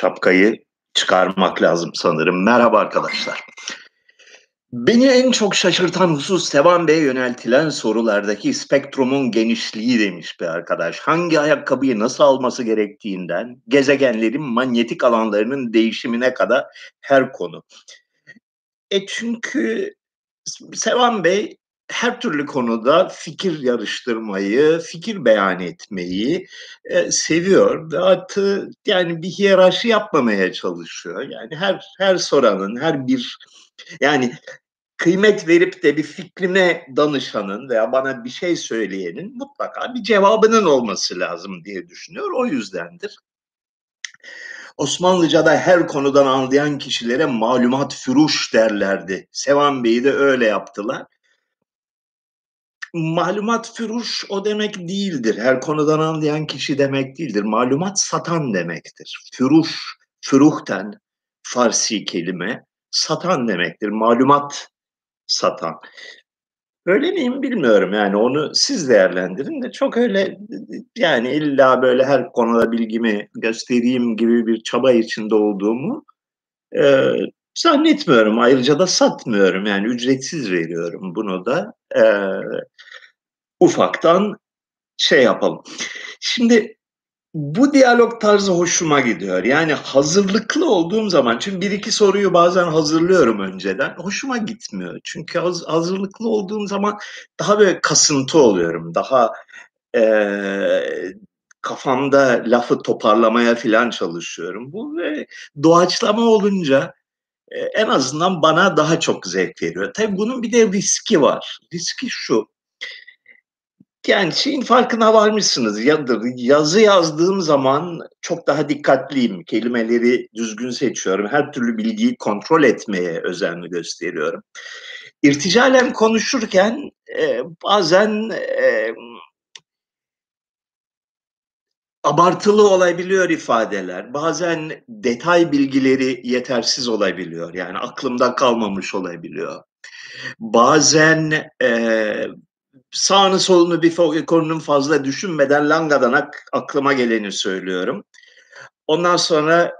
şapkayı çıkarmak lazım sanırım. Merhaba arkadaşlar. Beni en çok şaşırtan husus Sevan Bey'e yöneltilen sorulardaki spektrumun genişliği demiş bir arkadaş. Hangi ayakkabıyı nasıl alması gerektiğinden gezegenlerin manyetik alanlarının değişimine kadar her konu. E çünkü Sevan Bey her türlü konuda fikir yarıştırmayı, fikir beyan etmeyi e, seviyor artı yani bir hiyerarşi yapmamaya çalışıyor. Yani her her soranın, her bir yani kıymet verip de bir fikrine danışanın veya bana bir şey söyleyenin mutlaka bir cevabının olması lazım diye düşünüyor. O yüzdendir. Osmanlıca'da her konudan anlayan kişilere malumat füruş derlerdi. Sevan Bey'i de öyle yaptılar malumat füruş o demek değildir. Her konudan anlayan kişi demek değildir. Malumat satan demektir. Füruş, füruhten Farsi kelime satan demektir. Malumat satan. Öyle miyim bilmiyorum yani onu siz değerlendirin de çok öyle yani illa böyle her konuda bilgimi göstereyim gibi bir çaba içinde olduğumu e, zannetmiyorum. Ayrıca da satmıyorum yani ücretsiz veriyorum bunu da. E, ufaktan şey yapalım. Şimdi bu diyalog tarzı hoşuma gidiyor. Yani hazırlıklı olduğum zaman, çünkü bir iki soruyu bazen hazırlıyorum önceden. Hoşuma gitmiyor. Çünkü haz, hazırlıklı olduğum zaman daha böyle kasıntı oluyorum. Daha e, kafamda lafı toparlamaya falan çalışıyorum. Bu ve doğaçlama olunca en azından bana daha çok zevk veriyor. Tabii bunun bir de riski var. Riski şu. Yani şeyin farkına varmışsınız. Yazı yazdığım zaman çok daha dikkatliyim. Kelimeleri düzgün seçiyorum. Her türlü bilgiyi kontrol etmeye özen gösteriyorum. İrticalen konuşurken e, bazen e, abartılı olabiliyor ifadeler. Bazen detay bilgileri yetersiz olabiliyor. Yani aklımda kalmamış olabiliyor. Bazen e, sağını solunu bir konunun fazla düşünmeden langadanak aklıma geleni söylüyorum. Ondan sonra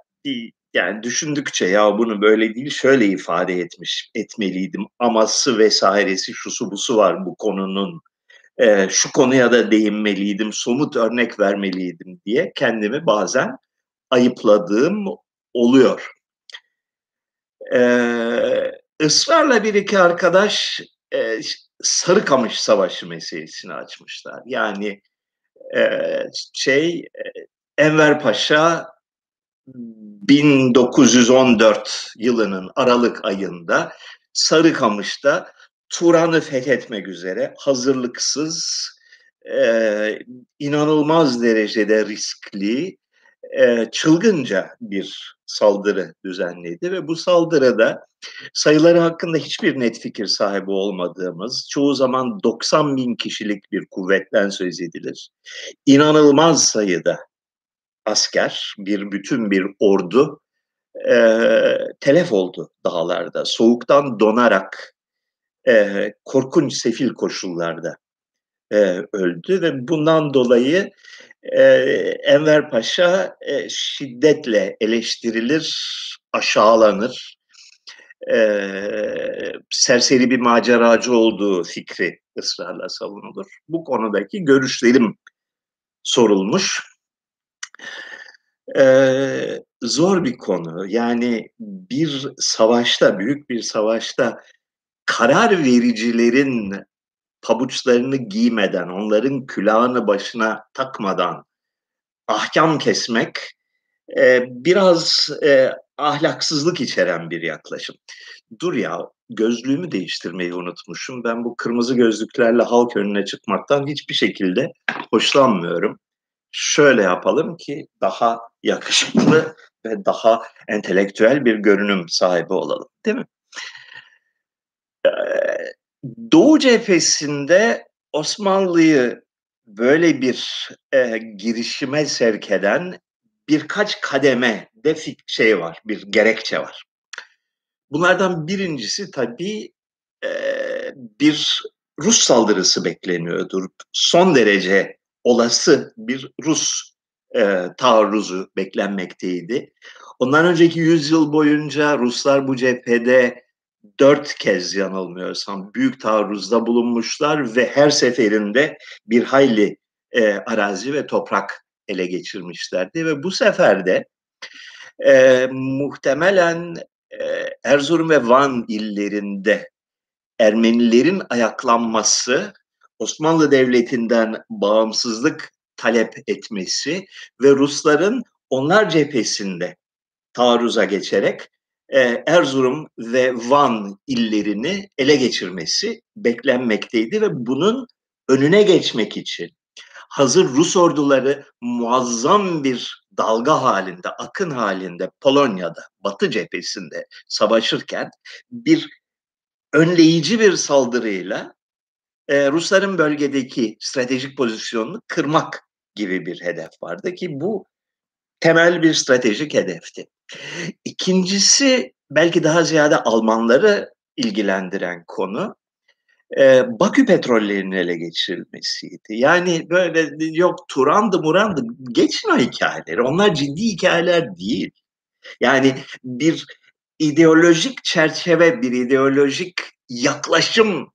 yani düşündükçe ya bunu böyle değil şöyle ifade etmiş etmeliydim aması vesairesi şusu busu var bu konunun e, şu konuya da değinmeliydim somut örnek vermeliydim diye kendimi bazen ayıpladığım oluyor. Ee, ısrarla bir iki arkadaş e, Sarıkamış Savaşı meselesini açmışlar. Yani e, şey e, Enver Paşa 1914 yılının Aralık ayında Sarıkamış'ta Turan'ı fethetmek üzere hazırlıksız, e, inanılmaz derecede riskli, e, çılgınca bir saldırı düzenledi ve bu saldırıda sayıları hakkında hiçbir net fikir sahibi olmadığımız, çoğu zaman 90 bin kişilik bir kuvvetten söz edilir. İnanılmaz sayıda asker, bir bütün bir ordu e, telef oldu dağlarda. Soğuktan donarak, e, korkunç sefil koşullarda e, öldü ve bundan dolayı e, Enver Paşa e, şiddetle eleştirilir, aşağılanır. E, serseri bir maceracı olduğu fikri ısrarla savunulur. Bu konudaki görüşlerim sorulmuş. Ee, zor bir konu. Yani bir savaşta, büyük bir savaşta karar vericilerin pabuçlarını giymeden, onların külahını başına takmadan ahkam kesmek e, biraz e, ahlaksızlık içeren bir yaklaşım. Dur ya gözlüğümü değiştirmeyi unutmuşum. Ben bu kırmızı gözlüklerle halk önüne çıkmaktan hiçbir şekilde hoşlanmıyorum. Şöyle yapalım ki daha yakışıklı ve daha entelektüel bir görünüm sahibi olalım. Değil mi? Doğu cephesinde Osmanlı'yı böyle bir e, girişime sevk eden birkaç kademe de şey var, bir gerekçe var. Bunlardan birincisi tabii e, bir Rus saldırısı bekleniyordur. Son derece olası bir Rus e, taarruzu beklenmekteydi. Ondan önceki yüzyıl boyunca Ruslar bu cephede dört kez yanılmıyorsam büyük taarruzda bulunmuşlar ve her seferinde bir hayli e, arazi ve toprak ele geçirmişlerdi ve bu sefer de e, muhtemelen e, Erzurum ve Van illerinde Ermenilerin ayaklanması, Osmanlı Devleti'nden bağımsızlık talep etmesi ve Rusların onlar cephesinde taarruza geçerek Erzurum ve Van illerini ele geçirmesi beklenmekteydi ve bunun önüne geçmek için hazır Rus orduları muazzam bir dalga halinde, akın halinde Polonya'da, Batı cephesinde savaşırken bir önleyici bir saldırıyla e, Rusların bölgedeki stratejik pozisyonunu kırmak gibi bir hedef vardı ki bu temel bir stratejik hedefti. İkincisi belki daha ziyade Almanları ilgilendiren konu e, Bakü petrollerinin ele geçirilmesiydi. Yani böyle yok Turan'dı Muran'dı geçin o hikayeleri. Onlar ciddi hikayeler değil. Yani bir ideolojik çerçeve, bir ideolojik yaklaşım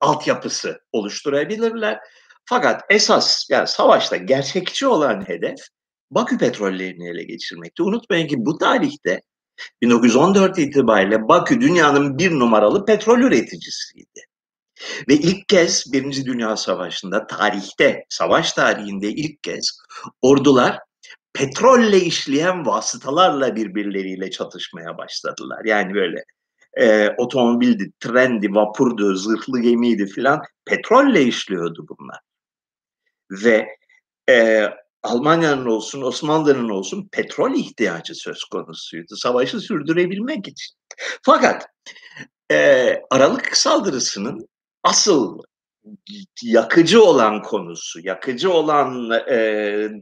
altyapısı oluşturabilirler. Fakat esas yani savaşta gerçekçi olan hedef Bakü petrollerini ele geçirmekti. Unutmayın ki bu tarihte 1914 itibariyle Bakü dünyanın bir numaralı petrol üreticisiydi. Ve ilk kez Birinci Dünya Savaşı'nda tarihte, savaş tarihinde ilk kez ordular petrolle işleyen vasıtalarla birbirleriyle çatışmaya başladılar. Yani böyle e, otomobildi, trendi, vapurdu, zırhlı gemiydi filan petrolle işliyordu bunlar. Ve e, Almanya'nın olsun, Osmanlı'nın olsun petrol ihtiyacı söz konusuydu. Savaşı sürdürebilmek için. Fakat e, Aralık saldırısının asıl yakıcı olan konusu, yakıcı olan e,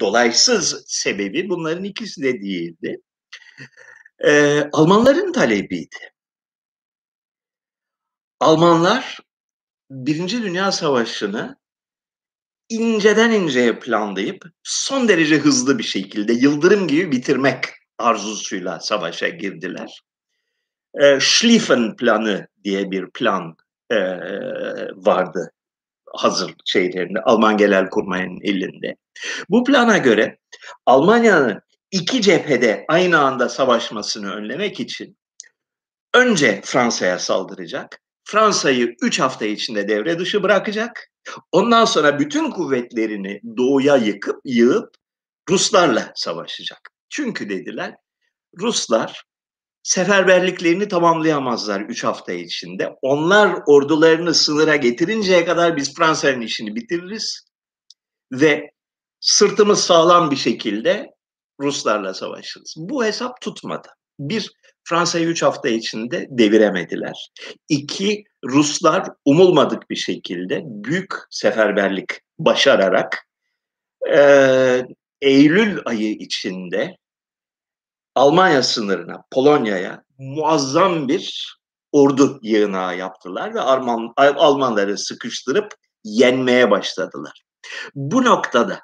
dolaysız sebebi bunların ikisi de değildi. E, Almanların talebiydi. Almanlar Birinci Dünya Savaşı'nı inceden inceye planlayıp son derece hızlı bir şekilde yıldırım gibi bitirmek arzusuyla savaşa girdiler. E, Schlieffen planı diye bir plan e, vardı hazır şeylerinde Alman Genelkurmay'ın elinde. Bu plana göre Almanya'nın iki cephede aynı anda savaşmasını önlemek için önce Fransa'ya saldıracak, Fransa'yı üç hafta içinde devre dışı bırakacak, ondan sonra bütün kuvvetlerini doğuya yıkıp yığıp Ruslarla savaşacak. Çünkü dediler Ruslar seferberliklerini tamamlayamazlar 3 hafta içinde. Onlar ordularını sınıra getirinceye kadar biz Fransa'nın işini bitiririz ve sırtımız sağlam bir şekilde Ruslarla savaşırız. Bu hesap tutmadı. Bir, Fransa'yı 3 hafta içinde deviremediler. İki, Ruslar umulmadık bir şekilde büyük seferberlik başararak e, Eylül ayı içinde Almanya sınırına, Polonya'ya muazzam bir ordu yığınağı yaptılar ve Alman, Almanları sıkıştırıp yenmeye başladılar. Bu noktada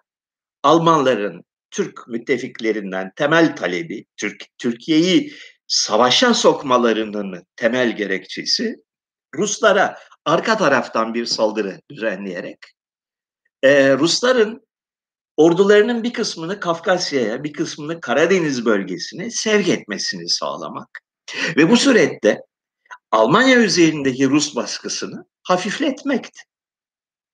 Almanların Türk müttefiklerinden temel talebi, Türk Türkiye'yi savaşa sokmalarının temel gerekçesi Ruslara arka taraftan bir saldırı düzenleyerek e, Rusların ordularının bir kısmını Kafkasya'ya, bir kısmını Karadeniz bölgesine sevk etmesini sağlamak. Ve bu surette Almanya üzerindeki Rus baskısını hafifletmekti.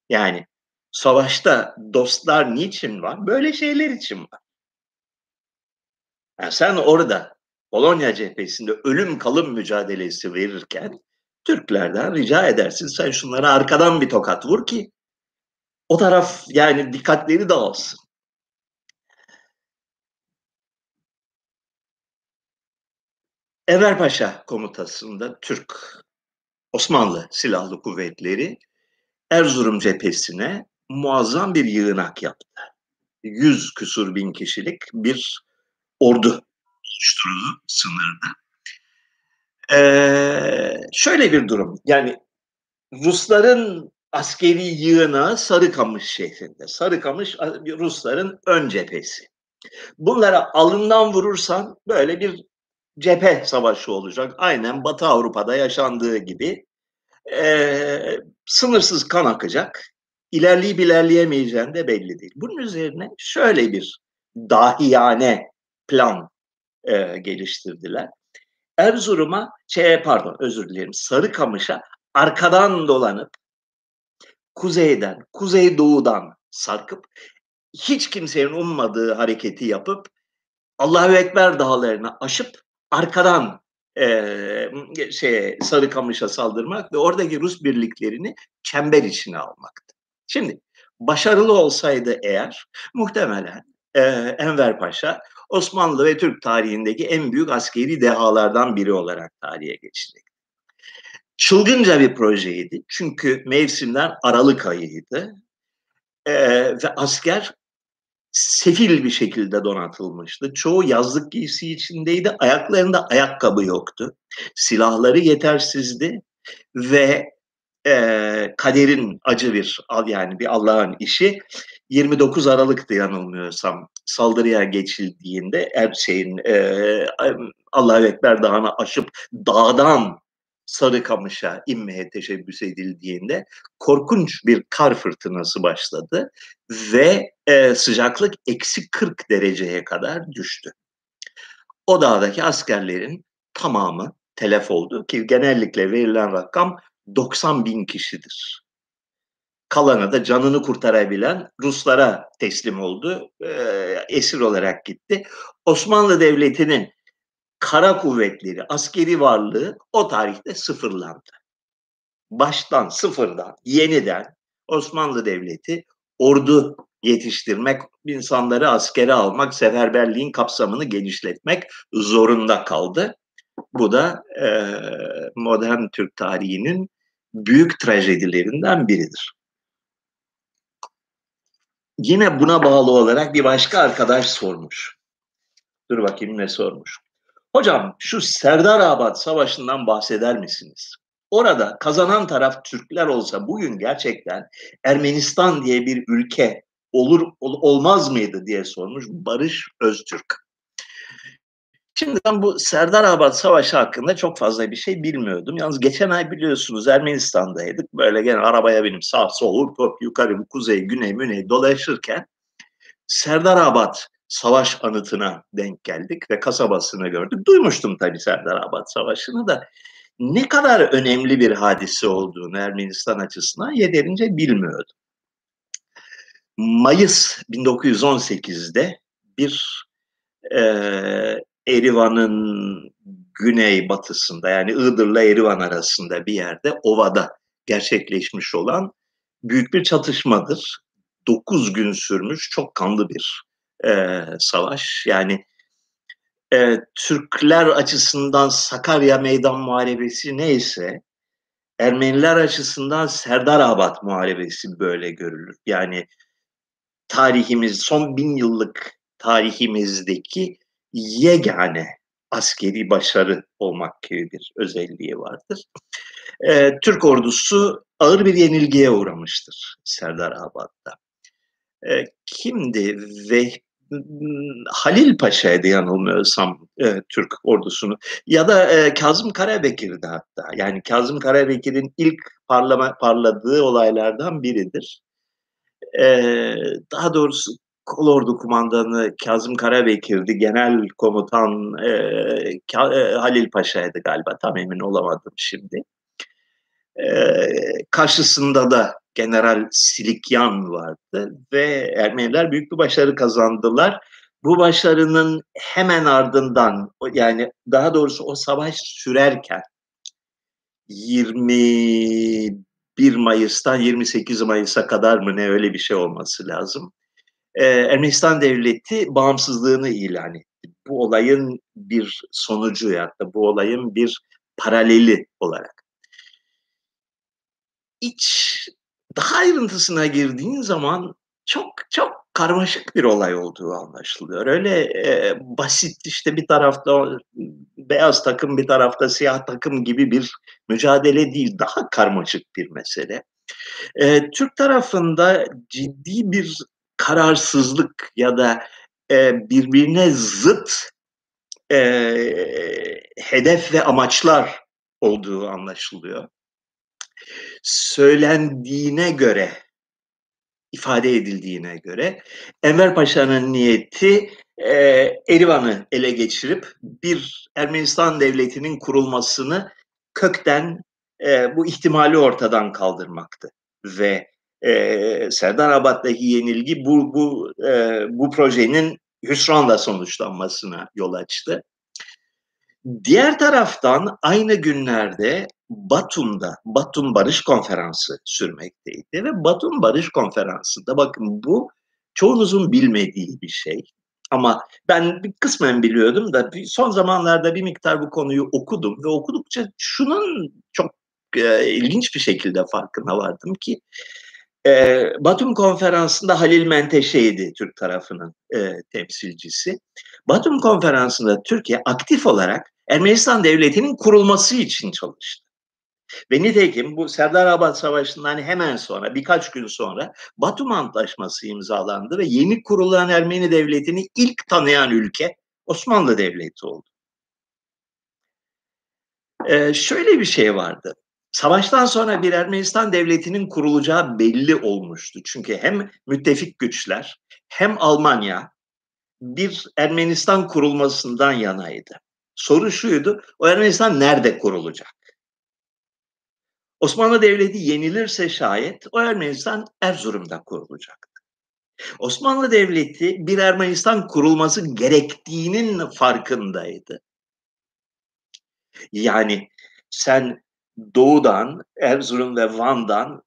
Yani savaşta dostlar niçin var? Böyle şeyler için var. Yani sen orada Polonya cephesinde ölüm kalım mücadelesi verirken Türklerden rica edersin sen şunlara arkadan bir tokat vur ki o taraf yani dikkatleri dağılsın. Enver Paşa komutasında Türk Osmanlı Silahlı Kuvvetleri Erzurum cephesine muazzam bir yığınak yaptı. Yüz küsur bin kişilik bir ordu oluşturuldu sınırda. Ee, şöyle bir durum, yani Rusların askeri yığına Sarıkamış şehrinde. Sarıkamış Rusların ön cephesi. Bunlara alından vurursan böyle bir cephe savaşı olacak. Aynen Batı Avrupa'da yaşandığı gibi e, sınırsız kan akacak. İlerleyip ilerleyemeyeceğin de belli değil. Bunun üzerine şöyle bir dahiyane plan e, geliştirdiler. Erzurum'a, şey pardon özür dilerim Sarıkamış'a arkadan dolanıp kuzeyden, kuzeydoğudan sarkıp hiç kimsenin ummadığı hareketi yapıp Allahu Ekber dağlarını aşıp arkadan e, şey Sarıkamış'a saldırmak ve oradaki Rus birliklerini çember içine almaktı. Şimdi başarılı olsaydı eğer muhtemelen e, Enver Paşa Osmanlı ve Türk tarihindeki en büyük askeri dehalardan biri olarak tarihe geçecek. Çılgınca bir projeydi çünkü mevsimler Aralık ayıydı e, ve asker sefil bir şekilde donatılmıştı. Çoğu yazlık giysi içindeydi. Ayaklarında ayakkabı yoktu. Silahları yetersizdi ve e, kaderin acı bir yani bir Allah'ın işi 29 Aralık'tı yanılmıyorsam saldırıya geçildiğinde Erçeğin e, Allahu Ekber Dağı'nı aşıp dağdan Sarıkamış'a inmeye teşebbüs edildiğinde korkunç bir kar fırtınası başladı ve e, sıcaklık eksi 40 dereceye kadar düştü. O dağdaki askerlerin tamamı telef oldu ki genellikle verilen rakam 90 bin kişidir. Kalanı da canını kurtarabilen Ruslara teslim oldu, e, esir olarak gitti. Osmanlı Devleti'nin kara kuvvetleri, askeri varlığı o tarihte sıfırlandı. Baştan, sıfırdan, yeniden Osmanlı Devleti ordu yetiştirmek, insanları askere almak, seferberliğin kapsamını genişletmek zorunda kaldı. Bu da e, modern Türk tarihinin büyük trajedilerinden biridir. Yine buna bağlı olarak bir başka arkadaş sormuş. Dur bakayım ne sormuş. Hocam şu Serdarabad Savaşı'ndan bahseder misiniz? Orada kazanan taraf Türkler olsa bugün gerçekten Ermenistan diye bir ülke olur ol, olmaz mıydı diye sormuş Barış Öztürk. Şimdi ben bu Serdarabad Savaşı hakkında çok fazla bir şey bilmiyordum. Yalnız geçen ay biliyorsunuz Ermenistan'daydık. Böyle gene arabaya binip sağ sol, top, yukarı, kuzey, güney, müney dolaşırken Serdarabad savaş anıtına denk geldik ve kasabasını gördük. Duymuştum tabii Serdarabad Savaşı'nı da ne kadar önemli bir hadise olduğunu Ermenistan açısından yeterince bilmiyordum. Mayıs 1918'de bir e, Erivan'ın güney batısında yani Iğdır'la Erivan arasında bir yerde ovada gerçekleşmiş olan büyük bir çatışmadır. 9 gün sürmüş çok kanlı bir e, savaş. Yani e, Türkler açısından Sakarya Meydan Muharebesi neyse Ermeniler açısından Serdarabad Muharebesi böyle görülür. Yani tarihimiz son bin yıllık tarihimizdeki yegane askeri başarı olmak gibi bir özelliği vardır. Ee, Türk ordusu ağır bir yenilgiye uğramıştır Serdarabad'da. Ee, kimdi ve Halil Paşa'ydı yanılmıyorsam e, Türk ordusunu ya da e, Kazım Karabekir'di hatta. Yani Kazım Karabekir'in ilk parlama, parladığı olaylardan biridir. E, daha doğrusu Kolordu Kumandanı Kazım Karabekir'di. Genel komutan e, e, Halil Paşa'ydı galiba. Tam emin olamadım şimdi. E, karşısında da General Silikyan vardı ve Ermeniler büyük bir başarı kazandılar. Bu başarının hemen ardından yani daha doğrusu o savaş sürerken 21 Mayıs'tan 28 Mayıs'a kadar mı ne öyle bir şey olması lazım. Ee, Ermenistan devleti bağımsızlığını ilan etti. Bu olayın bir sonucu ya da bu olayın bir paraleli olarak. İç daha ayrıntısına girdiğin zaman çok çok karmaşık bir olay olduğu anlaşılıyor. Öyle e, basit işte bir tarafta beyaz takım bir tarafta siyah takım gibi bir mücadele değil. Daha karmaşık bir mesele. E, Türk tarafında ciddi bir kararsızlık ya da e, birbirine zıt e, hedef ve amaçlar olduğu anlaşılıyor. Söylendiğine göre, ifade edildiğine göre Enver Paşa'nın niyeti e, Erivan'ı ele geçirip bir Ermenistan devletinin kurulmasını kökten e, bu ihtimali ortadan kaldırmaktı. Ve e, Serdarabad'daki yenilgi bu, bu, e, bu projenin hüsranla sonuçlanmasına yol açtı. Diğer taraftan aynı günlerde Batum'da Batum Barış Konferansı sürmekteydi ve Batum Barış Konferansı'nda bakın bu çoğunuzun bilmediği bir şey. Ama ben kısmen biliyordum da son zamanlarda bir miktar bu konuyu okudum ve okudukça şunun çok e, ilginç bir şekilde farkına vardım ki e, Batum konferansında Halil Menteşe'ydi Türk tarafının e, temsilcisi. Batum konferansında Türkiye aktif olarak Ermenistan devletinin kurulması için çalıştı. Ve nitekim bu Serdarabad Savaşı'ndan hemen sonra, birkaç gün sonra Batum Antlaşması imzalandı ve yeni kurulan Ermeni devletini ilk tanıyan ülke Osmanlı Devleti oldu. Ee, şöyle bir şey vardı. Savaştan sonra bir Ermenistan devletinin kurulacağı belli olmuştu. Çünkü hem müttefik güçler hem Almanya bir Ermenistan kurulmasından yanaydı. Soru şuydu, o Ermenistan nerede kurulacak? Osmanlı Devleti yenilirse şayet o Ermenistan Erzurum'da kurulacaktı. Osmanlı Devleti bir Ermenistan kurulması gerektiğinin farkındaydı. Yani sen doğudan, Erzurum ve Van'dan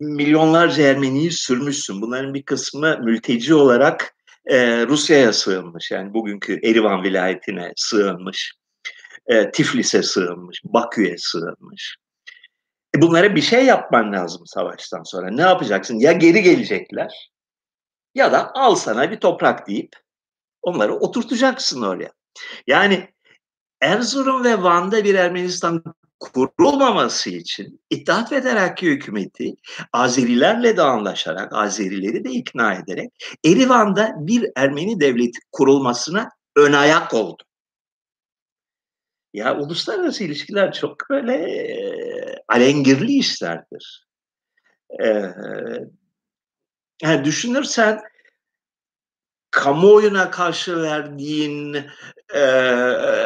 milyonlarca Ermeniyi sürmüşsün. Bunların bir kısmı mülteci olarak e, Rusya'ya sığınmış. Yani bugünkü Erivan vilayetine sığınmış. E, Tiflis'e sığınmış, Bakü'ye sığınmış. E bunlara bir şey yapman lazım savaştan sonra. Ne yapacaksın? Ya geri gelecekler ya da al sana bir toprak deyip onları oturtacaksın oraya. Yani Erzurum ve Van'da bir Ermenistan kurulmaması için İttihat ve Terakki hükümeti Azerilerle de anlaşarak, Azerileri de ikna ederek Erivan'da bir Ermeni devleti kurulmasına ön ayak oldu. Ya uluslararası ilişkiler çok böyle e, alengirli işlerdir. E, yani düşünürsen kamuoyuna karşı verdiğin e,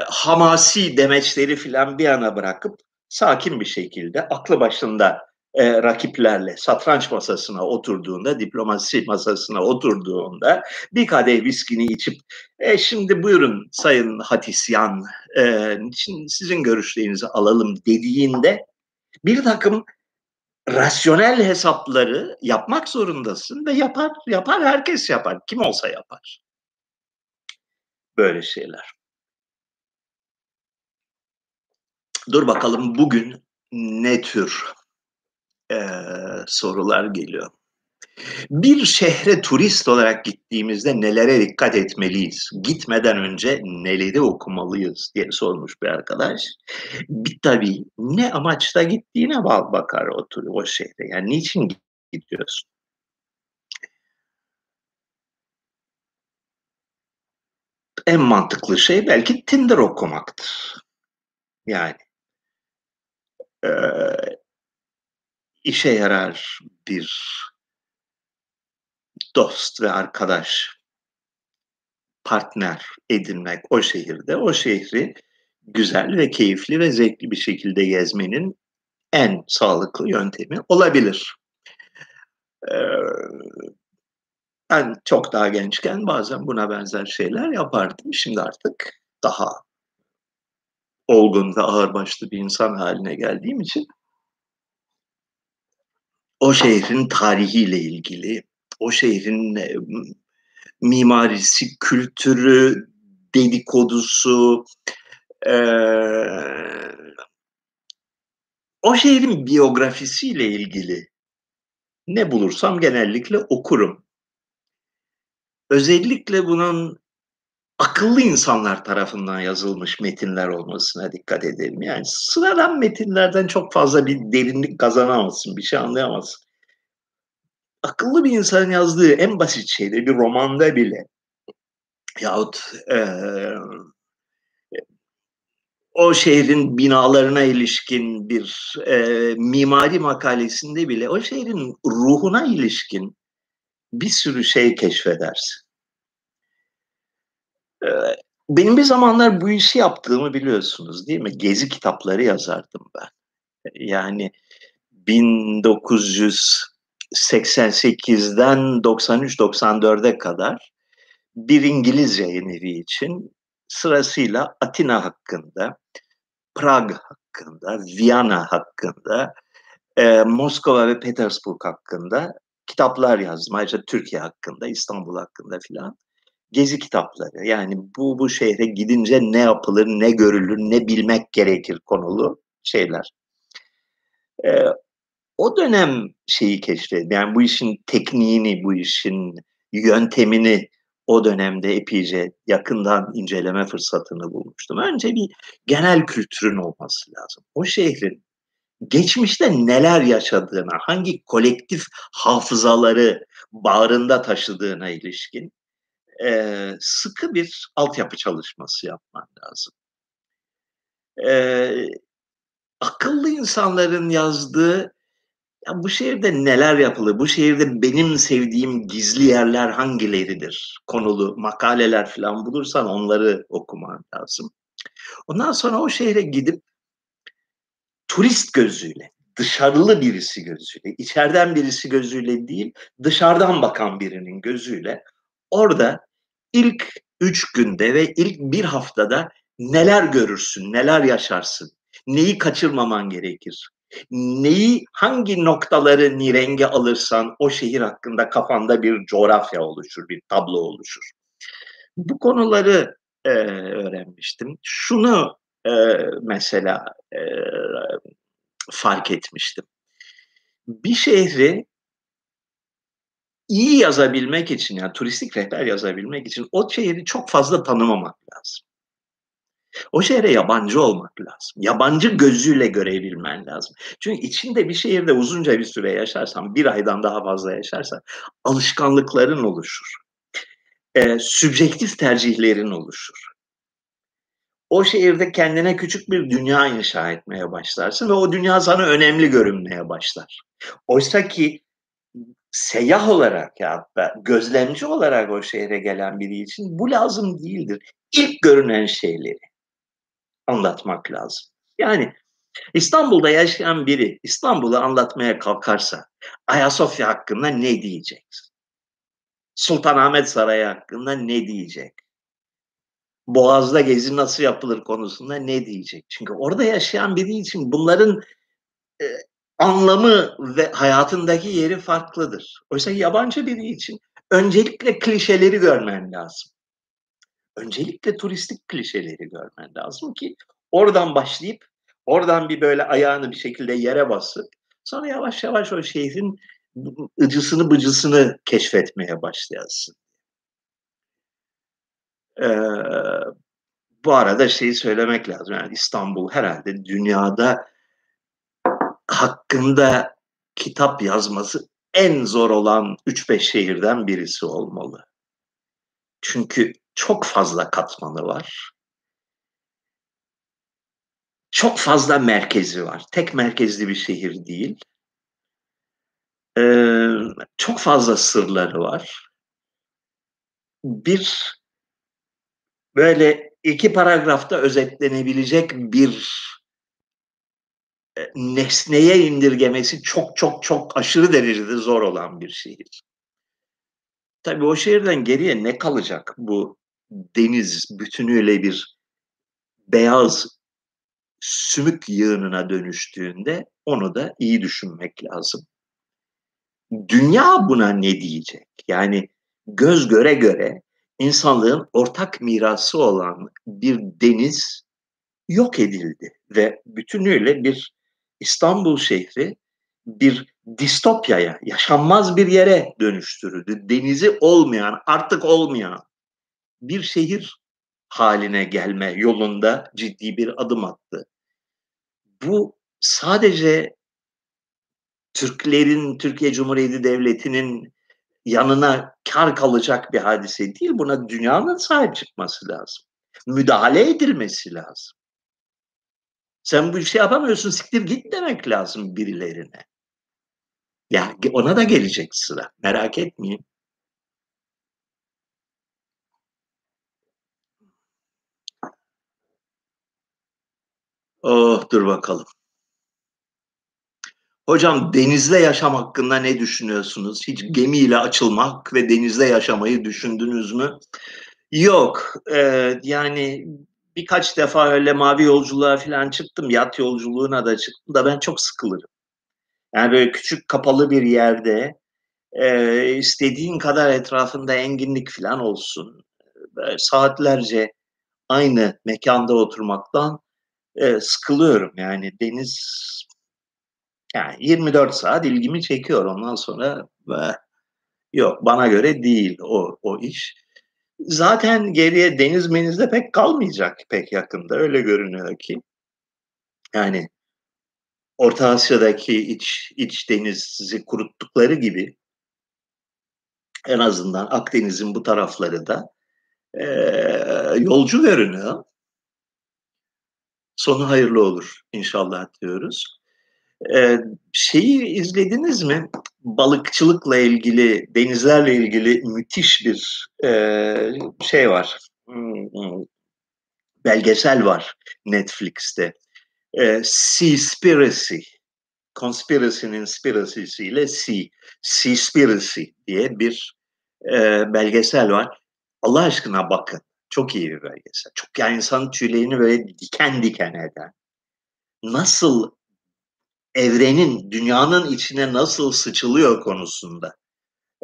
hamasi demeçleri filan bir yana bırakıp sakin bir şekilde aklı başında e, rakiplerle satranç masasına oturduğunda, diplomasi masasına oturduğunda bir kadeh viskini içip e, şimdi buyurun Sayın Hatisyan e, sizin görüşlerinizi alalım dediğinde bir takım rasyonel hesapları yapmak zorundasın ve yapar yapar herkes yapar. Kim olsa yapar. Böyle şeyler. Dur bakalım bugün ne tür e, sorular geliyor. Bir şehre turist olarak gittiğimizde nelere dikkat etmeliyiz? Gitmeden önce neleri okumalıyız diye sormuş bir arkadaş. Bir tabii ne amaçla gittiğine bakar o, o şehre. Yani niçin gidiyorsun? En mantıklı şey belki Tinder okumaktır. Yani e, işe yarar bir dost ve arkadaş, partner edinmek o şehirde, o şehri güzel ve keyifli ve zevkli bir şekilde gezmenin en sağlıklı yöntemi olabilir. Ee, ben çok daha gençken bazen buna benzer şeyler yapardım. Şimdi artık daha olgun ve ağırbaşlı bir insan haline geldiğim için o şehrin tarihiyle ilgili, o şehrin e, mimarisi, kültürü, dedikodusu, e, o şehrin biyografisiyle ilgili ne bulursam genellikle okurum. Özellikle bunun akıllı insanlar tarafından yazılmış metinler olmasına dikkat edelim. Yani sıradan metinlerden çok fazla bir derinlik kazanamazsın, bir şey anlayamazsın. Akıllı bir insanın yazdığı en basit şeyde bir romanda bile yahut e, o şehrin binalarına ilişkin bir e, mimari makalesinde bile o şehrin ruhuna ilişkin bir sürü şey keşfedersin. E, benim bir zamanlar bu işi yaptığımı biliyorsunuz değil mi? Gezi kitapları yazardım ben. Yani 1988'den 93-94'e kadar bir İngiliz yayın evi için sırasıyla Atina hakkında, Prag hakkında, Viyana hakkında, e, Moskova ve Petersburg hakkında kitaplar yazdım. Ayrıca Türkiye hakkında, İstanbul hakkında filan. Gezi kitapları. Yani bu bu şehre gidince ne yapılır, ne görülür, ne bilmek gerekir konulu şeyler. Ee, o dönem şeyi keşfettim. Yani bu işin tekniğini, bu işin yöntemini o dönemde epeyce yakından inceleme fırsatını bulmuştum. Önce bir genel kültürün olması lazım. O şehrin geçmişte neler yaşadığına, hangi kolektif hafızaları bağrında taşıdığına ilişkin e, sıkı bir altyapı çalışması yapman lazım. E, akıllı insanların yazdığı ya bu şehirde neler yapılır? Bu şehirde benim sevdiğim gizli yerler hangileridir? Konulu makaleler falan bulursan onları okuman lazım. Ondan sonra o şehre gidip turist gözüyle, dışarılı birisi gözüyle, içeriden birisi gözüyle değil, dışarıdan bakan birinin gözüyle orada ilk üç günde ve ilk bir haftada neler görürsün, neler yaşarsın, neyi kaçırmaman gerekir, neyi, hangi noktaları nirenge alırsan o şehir hakkında kafanda bir coğrafya oluşur, bir tablo oluşur. Bu konuları e, öğrenmiştim. Şunu e, mesela e, fark etmiştim. Bir şehri iyi yazabilmek için yani turistik rehber yazabilmek için o şehri çok fazla tanımamak lazım. O şehre yabancı olmak lazım. Yabancı gözüyle görebilmen lazım. Çünkü içinde bir şehirde uzunca bir süre yaşarsan, bir aydan daha fazla yaşarsan alışkanlıkların oluşur. Ee, sübjektif tercihlerin oluşur. O şehirde kendine küçük bir dünya inşa etmeye başlarsın ve o dünya sana önemli görünmeye başlar. Oysa ki seyyah olarak ya da gözlemci olarak o şehre gelen biri için bu lazım değildir. İlk görünen şeyleri anlatmak lazım. Yani İstanbul'da yaşayan biri İstanbul'u anlatmaya kalkarsa Ayasofya hakkında ne diyecek? Sultanahmet Sarayı hakkında ne diyecek? Boğaz'da gezi nasıl yapılır konusunda ne diyecek? Çünkü orada yaşayan biri için bunların e, anlamı ve hayatındaki yeri farklıdır. Oysa yabancı biri için öncelikle klişeleri görmen lazım öncelikle turistik klişeleri görmen lazım ki oradan başlayıp oradan bir böyle ayağını bir şekilde yere basıp sonra yavaş yavaş o şehrin ıcısını bıcısını keşfetmeye başlayasın. Ee, bu arada şeyi söylemek lazım. Yani İstanbul herhalde dünyada hakkında kitap yazması en zor olan 3-5 şehirden birisi olmalı. Çünkü çok fazla katmanı var. Çok fazla merkezi var. Tek merkezli bir şehir değil. Ee, çok fazla sırları var. Bir böyle iki paragrafta özetlenebilecek bir e, nesneye indirgemesi çok çok çok aşırı derecede zor olan bir şehir. Tabii o şehirden geriye ne kalacak bu deniz bütünüyle bir beyaz sümük yığınına dönüştüğünde onu da iyi düşünmek lazım. Dünya buna ne diyecek? Yani göz göre göre insanlığın ortak mirası olan bir deniz yok edildi ve bütünüyle bir İstanbul şehri bir distopyaya, yaşanmaz bir yere dönüştürüldü. Denizi olmayan, artık olmayan bir şehir haline gelme yolunda ciddi bir adım attı. Bu sadece Türklerin, Türkiye Cumhuriyeti Devleti'nin yanına kar kalacak bir hadise değil. Buna dünyanın sahip çıkması lazım. Müdahale edilmesi lazım. Sen bu işi yapamıyorsun siktir git demek lazım birilerine. Ya ona da gelecek sıra. Merak etmeyin. Oh dur bakalım. Hocam denizde yaşam hakkında ne düşünüyorsunuz? Hiç gemiyle açılmak ve denizde yaşamayı düşündünüz mü? Yok. E, yani birkaç defa öyle mavi yolculuğa falan çıktım. Yat yolculuğuna da çıktım da ben çok sıkılırım. Yani böyle küçük kapalı bir yerde e, istediğin kadar etrafında enginlik falan olsun. Böyle saatlerce aynı mekanda oturmaktan e, sıkılıyorum. Yani deniz yani 24 saat ilgimi çekiyor. Ondan sonra e, yok bana göre değil o, o iş. Zaten geriye deniz menizde pek kalmayacak pek yakında. Öyle görünüyor ki. Yani Orta Asya'daki iç, iç denizi kuruttukları gibi en azından Akdeniz'in bu tarafları da e, yolcu görünüyor. Sonu hayırlı olur inşallah diyoruz. Ee, şeyi izlediniz mi? Balıkçılıkla ilgili, denizlerle ilgili müthiş bir e, şey var. Hmm, belgesel var Netflix'te. E, Seaspiracy. Conspiracy'nin spiracy'siyle Sea. Seaspiracy diye bir e, belgesel var. Allah aşkına bakın. Çok iyi bir belgesel. Çok yani insanın tüylerini böyle diken diken eden. Nasıl evrenin, dünyanın içine nasıl sıçılıyor konusunda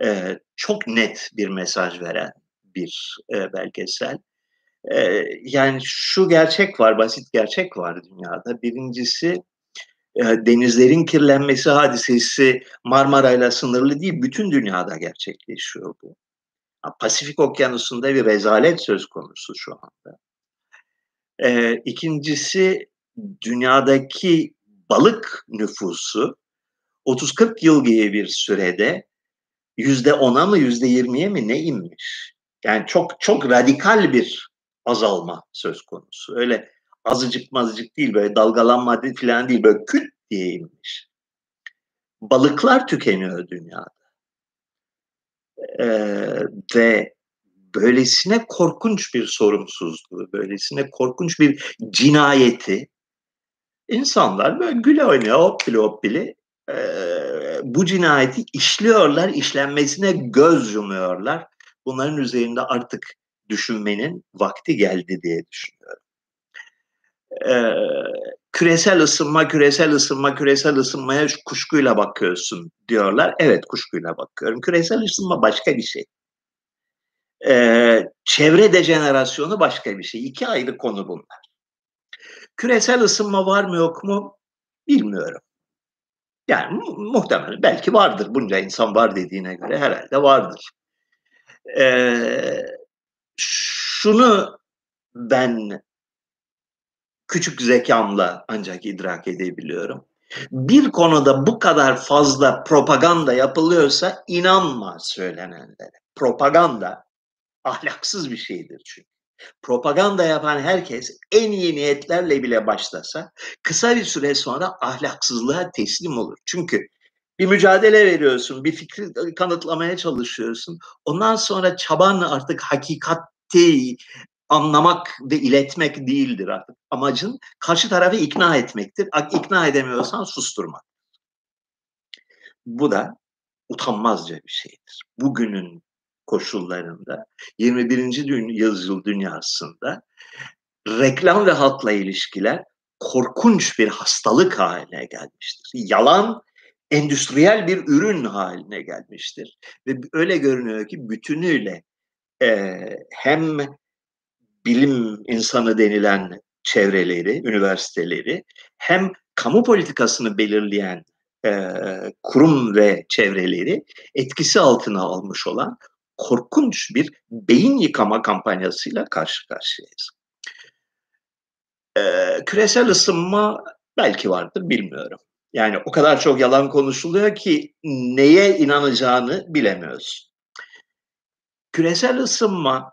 e, çok net bir mesaj veren bir e, belgesel. E, yani şu gerçek var, basit gerçek var dünyada. Birincisi e, denizlerin kirlenmesi hadisesi Marmara'yla sınırlı değil, bütün dünyada gerçekleşiyor bu. Pasifik Okyanusu'nda bir rezalet söz konusu şu anda. E, ikincisi dünyadaki balık nüfusu 30-40 yıl gibi bir sürede yüzde ona mı yüzde yirmiye mi ne inmiş? Yani çok çok radikal bir azalma söz konusu. Öyle azıcık mazıcık değil böyle dalgalanma falan değil böyle küt diye inmiş. Balıklar tükeniyor dünyada. Ee, ve böylesine korkunç bir sorumsuzluğu, böylesine korkunç bir cinayeti İnsanlar böyle güle oynaya hoppili hoppili e, bu cinayeti işliyorlar, işlenmesine göz yumuyorlar. Bunların üzerinde artık düşünmenin vakti geldi diye düşünüyorum. E, küresel ısınma, küresel ısınma, küresel ısınmaya kuşkuyla bakıyorsun diyorlar. Evet kuşkuyla bakıyorum. Küresel ısınma başka bir şey. Ee, çevre dejenerasyonu başka bir şey. İki ayrı konu bunlar. Küresel ısınma var mı yok mu bilmiyorum. Yani mu- muhtemelen belki vardır. Bunca insan var dediğine göre herhalde vardır. Ee, şunu ben küçük zekamla ancak idrak edebiliyorum. Bir konuda bu kadar fazla propaganda yapılıyorsa inanma söylenenlere. Propaganda ahlaksız bir şeydir çünkü propaganda yapan herkes en iyi niyetlerle bile başlasa kısa bir süre sonra ahlaksızlığa teslim olur. Çünkü bir mücadele veriyorsun, bir fikri kanıtlamaya çalışıyorsun. Ondan sonra çaban artık hakikati anlamak ve iletmek değildir artık. Amacın karşı tarafı ikna etmektir. İkna edemiyorsan susturmak. Bu da utanmazca bir şeydir. Bugünün koşullarında 21. yüzyıl dünyasında reklam ve halkla ilişkiler korkunç bir hastalık haline gelmiştir. Yalan endüstriyel bir ürün haline gelmiştir. Ve öyle görünüyor ki bütünüyle e, hem bilim insanı denilen çevreleri, üniversiteleri hem kamu politikasını belirleyen e, kurum ve çevreleri etkisi altına almış olan korkunç bir beyin yıkama kampanyasıyla karşı karşıyayız. Ee, küresel ısınma belki vardır bilmiyorum. Yani o kadar çok yalan konuşuluyor ki neye inanacağını bilemiyoruz. küresel ısınma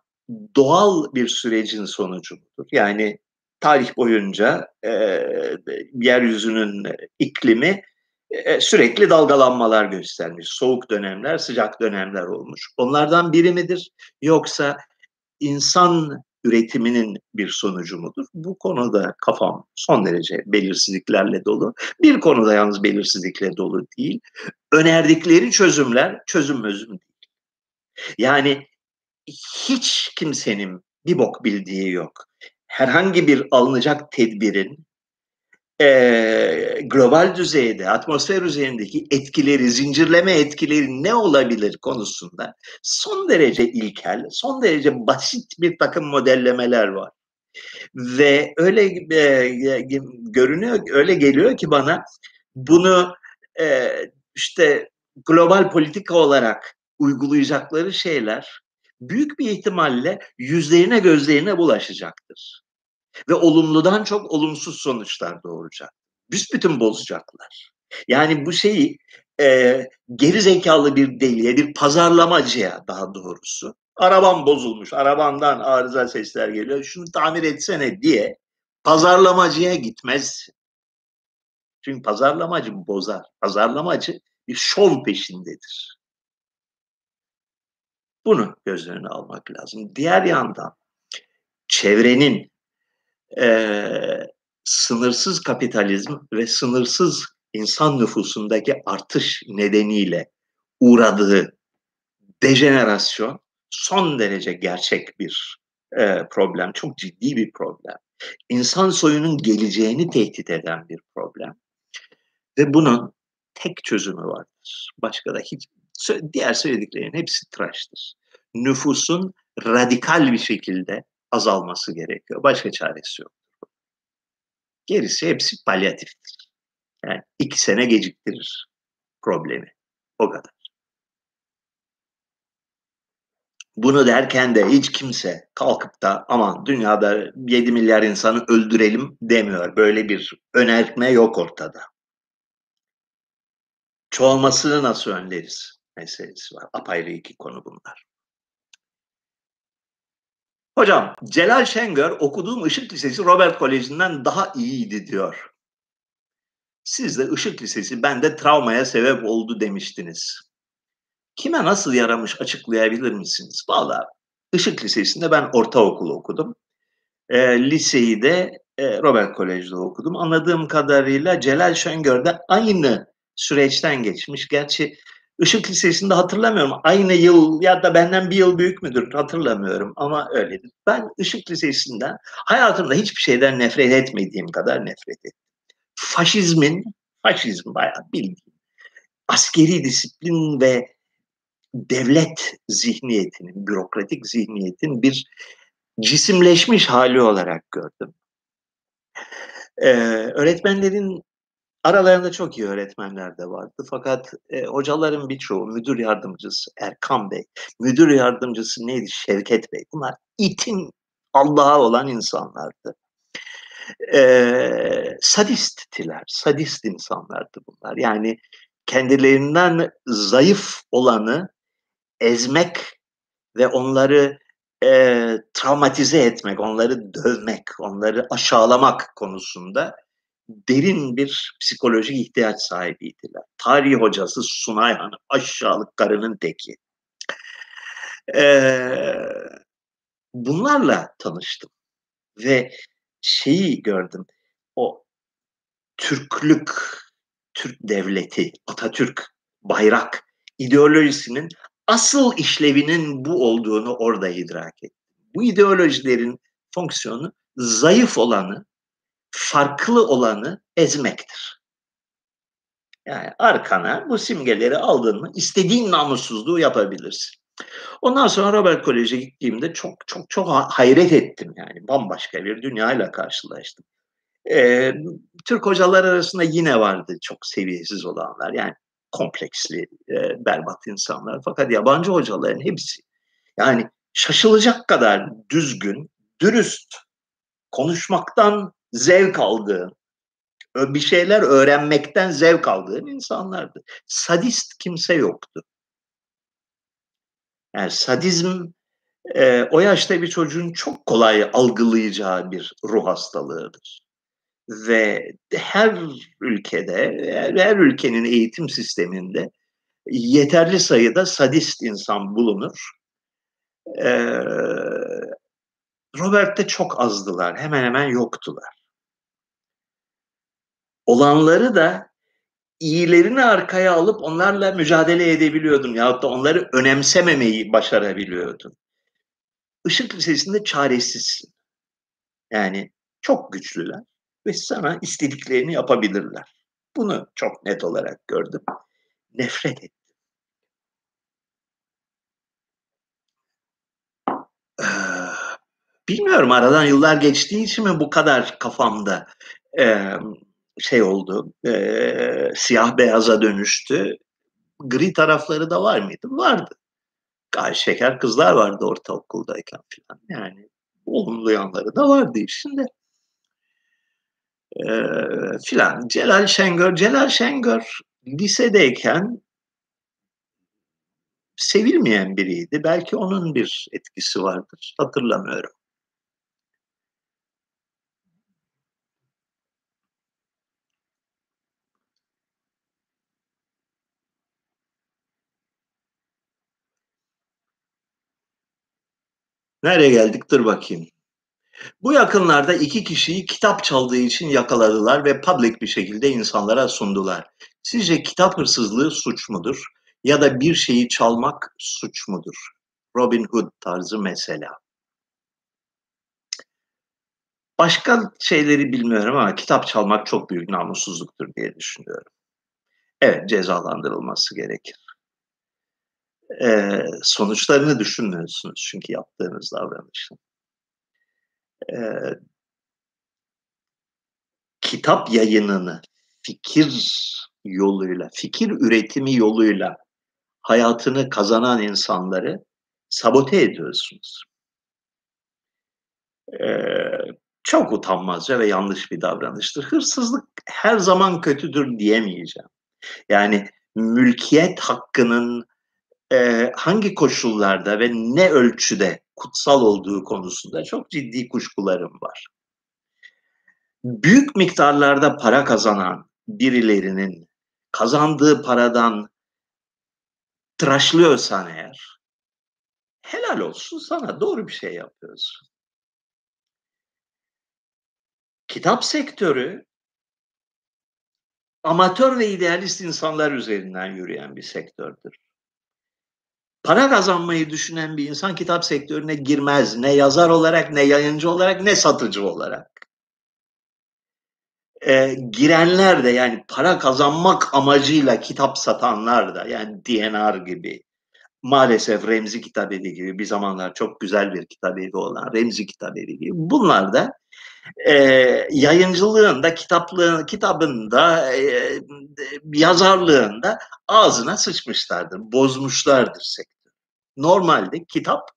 doğal bir sürecin sonucu mudur? Yani tarih boyunca e, yeryüzünün iklimi e, sürekli dalgalanmalar göstermiş. Soğuk dönemler, sıcak dönemler olmuş. Onlardan biri midir? Yoksa insan üretiminin bir sonucu mudur? Bu konuda kafam son derece belirsizliklerle dolu. Bir konuda yalnız belirsizlikle dolu değil. Önerdikleri çözümler çözüm özüm değil. Yani hiç kimsenin bir bok bildiği yok. Herhangi bir alınacak tedbirin e, global düzeyde, atmosfer üzerindeki etkileri, zincirleme etkileri ne olabilir konusunda son derece ilkel, son derece basit bir takım modellemeler var. Ve öyle e, görünüyor, öyle geliyor ki bana bunu e, işte global politika olarak uygulayacakları şeyler büyük bir ihtimalle yüzlerine gözlerine bulaşacaktır. Ve olumludan çok olumsuz sonuçlar doğuracak. Büsbütün bozacaklar. Yani bu şeyi e, geri zekalı bir deliye, bir pazarlamacıya daha doğrusu arabam bozulmuş, arabamdan arıza sesler geliyor, şunu tamir etsene diye pazarlamacıya gitmez. Çünkü pazarlamacı bozar. Pazarlamacı bir şov peşindedir. Bunu göz önüne almak lazım. Diğer yandan çevrenin e, sınırsız kapitalizm ve sınırsız insan nüfusundaki artış nedeniyle uğradığı dejenerasyon son derece gerçek bir e, problem, çok ciddi bir problem. İnsan soyunun geleceğini tehdit eden bir problem. Ve bunun tek çözümü vardır. Başka da hiç diğer söylediklerin hepsi tıraştır. Nüfusun radikal bir şekilde azalması gerekiyor. Başka çaresi yok. Gerisi hepsi palyatiftir. Yani iki sene geciktirir problemi. O kadar. Bunu derken de hiç kimse kalkıp da aman dünyada 7 milyar insanı öldürelim demiyor. Böyle bir önerme yok ortada. Çoğalmasını nasıl önleriz meselesi var. Apayrı iki konu bunlar. Hocam Celal Şengör okuduğum Işık Lisesi Robert Koleji'nden daha iyiydi diyor. Siz de Işık Lisesi bende travmaya sebep oldu demiştiniz. Kime nasıl yaramış açıklayabilir misiniz? Valla Işık Lisesi'nde ben ortaokulu okudum. E, liseyi de e, Robert Kolej'de okudum. Anladığım kadarıyla Celal Şengör de aynı süreçten geçmiş. Gerçi Işık Lisesi'nde hatırlamıyorum. Aynı yıl ya da benden bir yıl büyük müdür hatırlamıyorum ama öyledir. Ben Işık Lisesi'nden hayatımda hiçbir şeyden nefret etmediğim kadar nefret ettim. Faşizmin, faşizm bayağı bildiğim, askeri disiplin ve devlet zihniyetinin, bürokratik zihniyetin bir cisimleşmiş hali olarak gördüm. Ee, öğretmenlerin Aralarında çok iyi öğretmenler de vardı. Fakat e, hocaların birçoğu, müdür yardımcısı Erkan Bey, müdür yardımcısı neydi Şevket Bey. Bunlar itin Allah'a olan insanlardı. E, sadisttiler, sadist insanlardı bunlar. Yani kendilerinden zayıf olanı ezmek ve onları e, travmatize etmek, onları dövmek, onları aşağılamak konusunda derin bir psikolojik ihtiyaç sahibiydiler. Tarih hocası Sunay Hanım aşağılık karının teki. Ee, bunlarla tanıştım ve şeyi gördüm. O Türklük, Türk devleti, Atatürk, bayrak ideolojisinin asıl işlevinin bu olduğunu orada idrak ettim. Bu ideolojilerin fonksiyonu zayıf olanı farklı olanı ezmektir. Yani arkana bu simgeleri aldın mı istediğin namussuzluğu yapabilirsin. Ondan sonra Robert Kolej'e gittiğimde çok çok çok hayret ettim yani bambaşka bir dünyayla karşılaştım. Ee, Türk hocalar arasında yine vardı çok seviyesiz olanlar yani kompleksli, e, berbat insanlar. Fakat yabancı hocaların hepsi yani şaşılacak kadar düzgün, dürüst, konuşmaktan zevk aldığın, bir şeyler öğrenmekten zevk aldığın insanlardı. Sadist kimse yoktu. Yani sadizm e, o yaşta bir çocuğun çok kolay algılayacağı bir ruh hastalığıdır. Ve her ülkede, her, her ülkenin eğitim sisteminde yeterli sayıda sadist insan bulunur. Ee, Robert'te çok azdılar, hemen hemen yoktular. Olanları da iyilerini arkaya alıp onlarla mücadele edebiliyordun yahut da onları önemsememeyi başarabiliyordun. Işık Lisesi'nde çaresizsin. Yani çok güçlüler ve sana istediklerini yapabilirler. Bunu çok net olarak gördüm. Nefret ettim. Ee, bilmiyorum aradan yıllar geçtiği için mi bu kadar kafamda e, şey oldu, e, siyah beyaza dönüştü. Gri tarafları da var mıydı? Vardı. Gayet şeker kızlar vardı ortaokuldayken falan. Yani olumlu yanları da vardı işinde. Ee, filan. Celal Şengör, Celal Şengör lisedeyken sevilmeyen biriydi. Belki onun bir etkisi vardır. Hatırlamıyorum. Nereye geldik? Dur bakayım. Bu yakınlarda iki kişiyi kitap çaldığı için yakaladılar ve public bir şekilde insanlara sundular. Sizce kitap hırsızlığı suç mudur? Ya da bir şeyi çalmak suç mudur? Robin Hood tarzı mesela. Başka şeyleri bilmiyorum ama kitap çalmak çok büyük namussuzluktur diye düşünüyorum. Evet cezalandırılması gerekir. Ee, sonuçlarını düşünmüyorsunuz çünkü yaptığınız davranışın. Ee, kitap yayınını fikir yoluyla, fikir üretimi yoluyla hayatını kazanan insanları sabote ediyorsunuz. Ee, çok utanmazca ve yanlış bir davranıştır. Hırsızlık her zaman kötüdür diyemeyeceğim. Yani mülkiyet hakkının e, hangi koşullarda ve ne ölçüde kutsal olduğu konusunda çok ciddi kuşkularım var. Büyük miktarlarda para kazanan birilerinin kazandığı paradan tıraşlıyorsan eğer helal olsun sana doğru bir şey yapıyorsun. Kitap sektörü amatör ve idealist insanlar üzerinden yürüyen bir sektördür para kazanmayı düşünen bir insan kitap sektörüne girmez. Ne yazar olarak, ne yayıncı olarak, ne satıcı olarak. E, girenler de yani para kazanmak amacıyla kitap satanlar da yani DNR gibi maalesef Remzi Kitabevi gibi bir zamanlar çok güzel bir kitabevi olan Remzi Kitabevi gibi bunlar da e, yayıncılığında, kitaplığın, kitabında, e, yazarlığında ağzına sıçmışlardır, bozmuşlardır sektör. Normalde kitap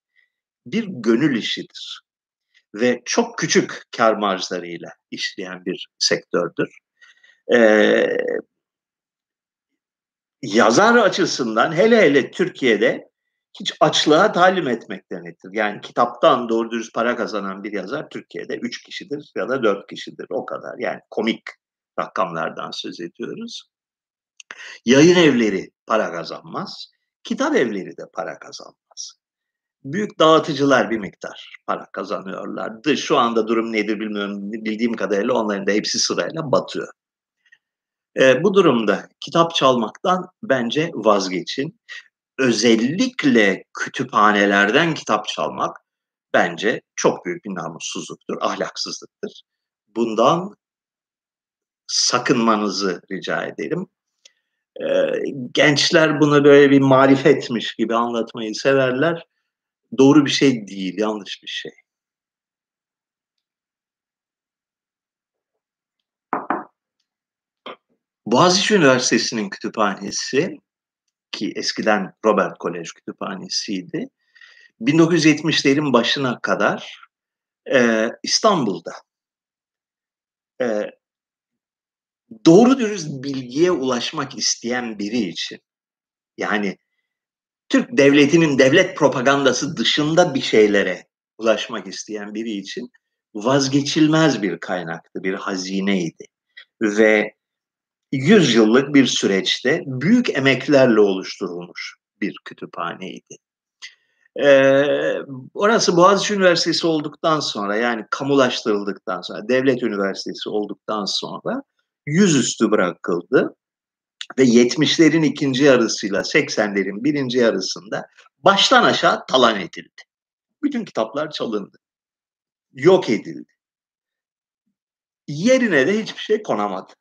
bir gönül işidir ve çok küçük kar marjlarıyla işleyen bir sektördür. Ee, yazar açısından hele hele Türkiye'de hiç açlığa talim etmek demektir. Yani kitaptan doğru dürüst para kazanan bir yazar Türkiye'de üç kişidir ya da dört kişidir o kadar. Yani komik rakamlardan söz ediyoruz. Yayın evleri para kazanmaz. Kitap evleri de para kazanmaz. Büyük dağıtıcılar bir miktar para kazanıyorlardı. Şu anda durum nedir bilmiyorum. Bildiğim kadarıyla onların da hepsi sırayla batıyor. E, bu durumda kitap çalmaktan bence vazgeçin. Özellikle kütüphanelerden kitap çalmak bence çok büyük bir namussuzluktur, ahlaksızlıktır. Bundan sakınmanızı rica ederim gençler bunu böyle bir marifetmiş gibi anlatmayı severler. Doğru bir şey değil, yanlış bir şey. Boğaziçi Üniversitesi'nin kütüphanesi ki eskiden Robert Kolej Kütüphanesi'ydi. 1970'lerin başına kadar e, İstanbul'da e, doğru dürüst bilgiye ulaşmak isteyen biri için yani Türk devletinin devlet propagandası dışında bir şeylere ulaşmak isteyen biri için vazgeçilmez bir kaynaktı, bir hazineydi. Ve 100 yıllık bir süreçte büyük emeklerle oluşturulmuş bir kütüphaneydi. Ee, orası Boğaziçi Üniversitesi olduktan sonra yani kamulaştırıldıktan sonra, devlet üniversitesi olduktan sonra yüzüstü bırakıldı ve 70'lerin ikinci yarısıyla 80'lerin birinci yarısında baştan aşağı talan edildi. Bütün kitaplar çalındı. Yok edildi. Yerine de hiçbir şey konamadı.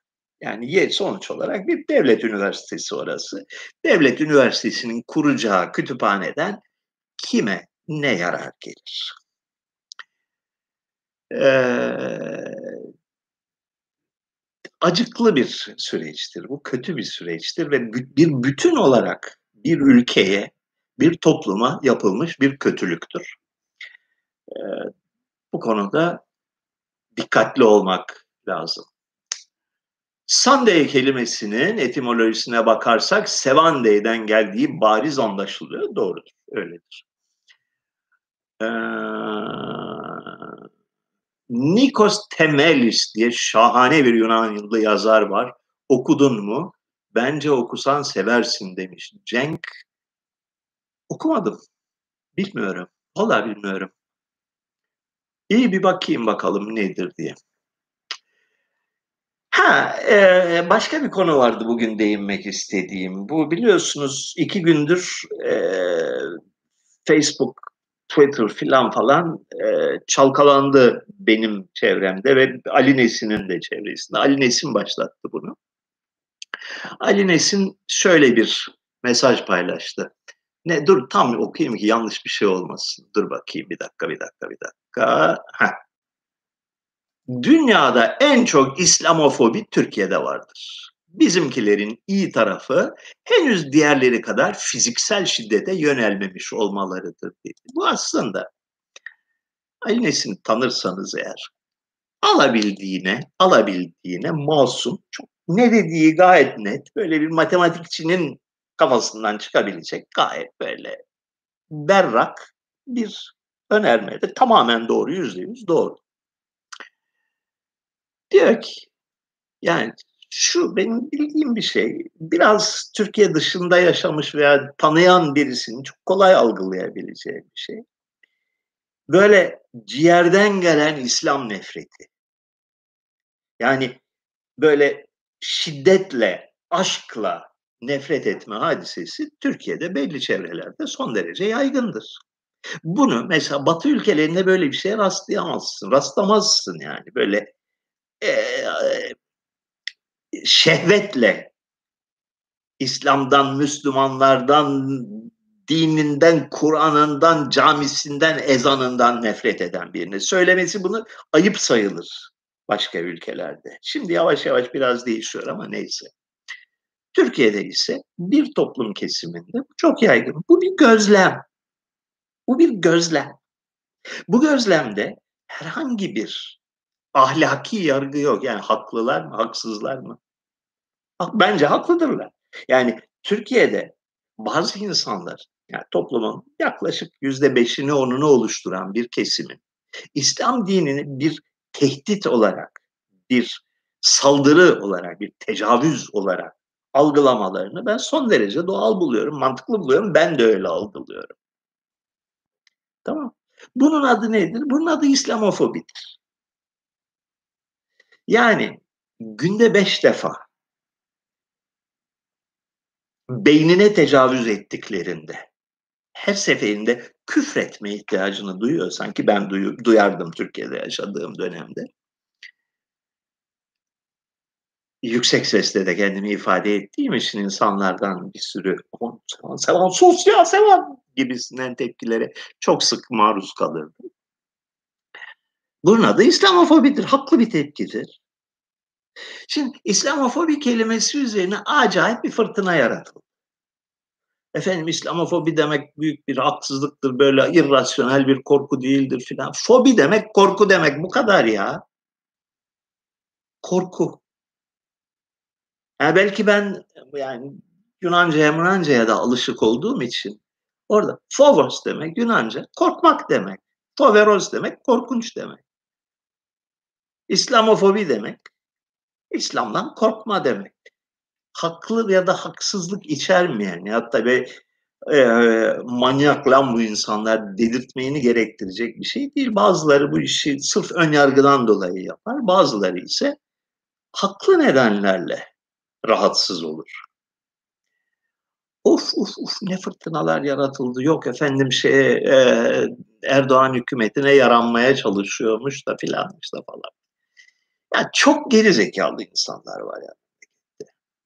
Yani yer sonuç olarak bir devlet üniversitesi orası. Devlet üniversitesinin kuracağı kütüphaneden kime ne yarar gelir? Ee, acıklı bir süreçtir. Bu kötü bir süreçtir ve bir bütün olarak bir ülkeye, bir topluma yapılmış bir kötülüktür. Ee, bu konuda dikkatli olmak lazım. Sunday kelimesinin etimolojisine bakarsak Sevandey'den geldiği bariz anlaşılıyor. Doğrudur, öyledir. Ee, Nikos Temelis diye şahane bir Yunanlı yazar var. Okudun mu? Bence okusan seversin demiş. Cenk okumadım. Bilmiyorum. Valla bilmiyorum. İyi bir bakayım bakalım nedir diye. Ha, e, başka bir konu vardı bugün değinmek istediğim. Bu biliyorsunuz iki gündür e, Facebook, Twitter filan falan e, çalkalandı benim çevremde ve Ali Nesin'in de çevresinde. Ali Nesin başlattı bunu. Ali Nesin şöyle bir mesaj paylaştı. Ne dur tam okuyayım ki yanlış bir şey olmasın. Dur bakayım bir dakika bir dakika bir dakika. Heh. Dünyada en çok İslamofobi Türkiye'de vardır. Bizimkilerin iyi tarafı henüz diğerleri kadar fiziksel şiddete yönelmemiş olmalarıdır dedi. Bu aslında Ali Nesin tanırsanız eğer alabildiğine, alabildiğine masum, çok ne dediği gayet net, böyle bir matematikçinin kafasından çıkabilecek gayet böyle berrak bir önerme de tamamen doğru, yüzde yüz doğru. Diyor ki yani şu benim bildiğim bir şey biraz Türkiye dışında yaşamış veya tanıyan birisinin çok kolay algılayabileceği bir şey. Böyle ciğerden gelen İslam nefreti. Yani böyle şiddetle, aşkla nefret etme hadisesi Türkiye'de belli çevrelerde son derece yaygındır. Bunu mesela Batı ülkelerinde böyle bir şeye rastlayamazsın, rastlamazsın yani böyle e, şehvetle İslam'dan, Müslümanlardan, dininden, Kur'an'ından, camisinden, ezanından nefret eden birine. Söylemesi bunu ayıp sayılır başka ülkelerde. Şimdi yavaş yavaş biraz değişiyor ama neyse. Türkiye'de ise bir toplum kesiminde çok yaygın. Bu bir gözlem. Bu bir gözlem. Bu gözlemde herhangi bir ahlaki yargı yok. Yani haklılar mı, haksızlar mı? Bence haklıdırlar. Yani Türkiye'de bazı insanlar, yani toplumun yaklaşık yüzde beşini onunu oluşturan bir kesimin İslam dinini bir tehdit olarak, bir saldırı olarak, bir tecavüz olarak algılamalarını ben son derece doğal buluyorum, mantıklı buluyorum. Ben de öyle algılıyorum. Tamam. Bunun adı nedir? Bunun adı İslamofobidir. Yani günde beş defa beynine tecavüz ettiklerinde her seferinde küfretme ihtiyacını duyuyor. Sanki ben duyu, duyardım Türkiye'de yaşadığım dönemde. Yüksek sesle de kendimi ifade ettiğim için insanlardan bir sürü sevan, sevan sus ya sevan gibisinden tepkilere çok sık maruz kalırdım. Bunun adı İslamofobidir. Haklı bir tepkidir. Şimdi İslamofobi kelimesi üzerine acayip bir fırtına yaratıldı. Efendim İslamofobi demek büyük bir haksızlıktır, böyle irrasyonel bir korku değildir filan. Fobi demek korku demek bu kadar ya. Korku. Yani belki ben yani Yunanca'ya Yunanca'ya da alışık olduğum için Orada phobos demek Yunanca korkmak demek. Toveros demek korkunç demek. İslamofobi demek İslam'dan korkma demek. Haklı ya da haksızlık içermeyen ya tabi e, manyak lan bu insanlar dedirtmeyini gerektirecek bir şey değil. Bazıları bu işi sırf ön yargıdan dolayı yapar. Bazıları ise haklı nedenlerle rahatsız olur. Of of of ne fırtınalar yaratıldı. Yok efendim şey e, Erdoğan hükümetine yaranmaya çalışıyormuş da filanmış da falan. Ya çok geri zekalı insanlar var ya.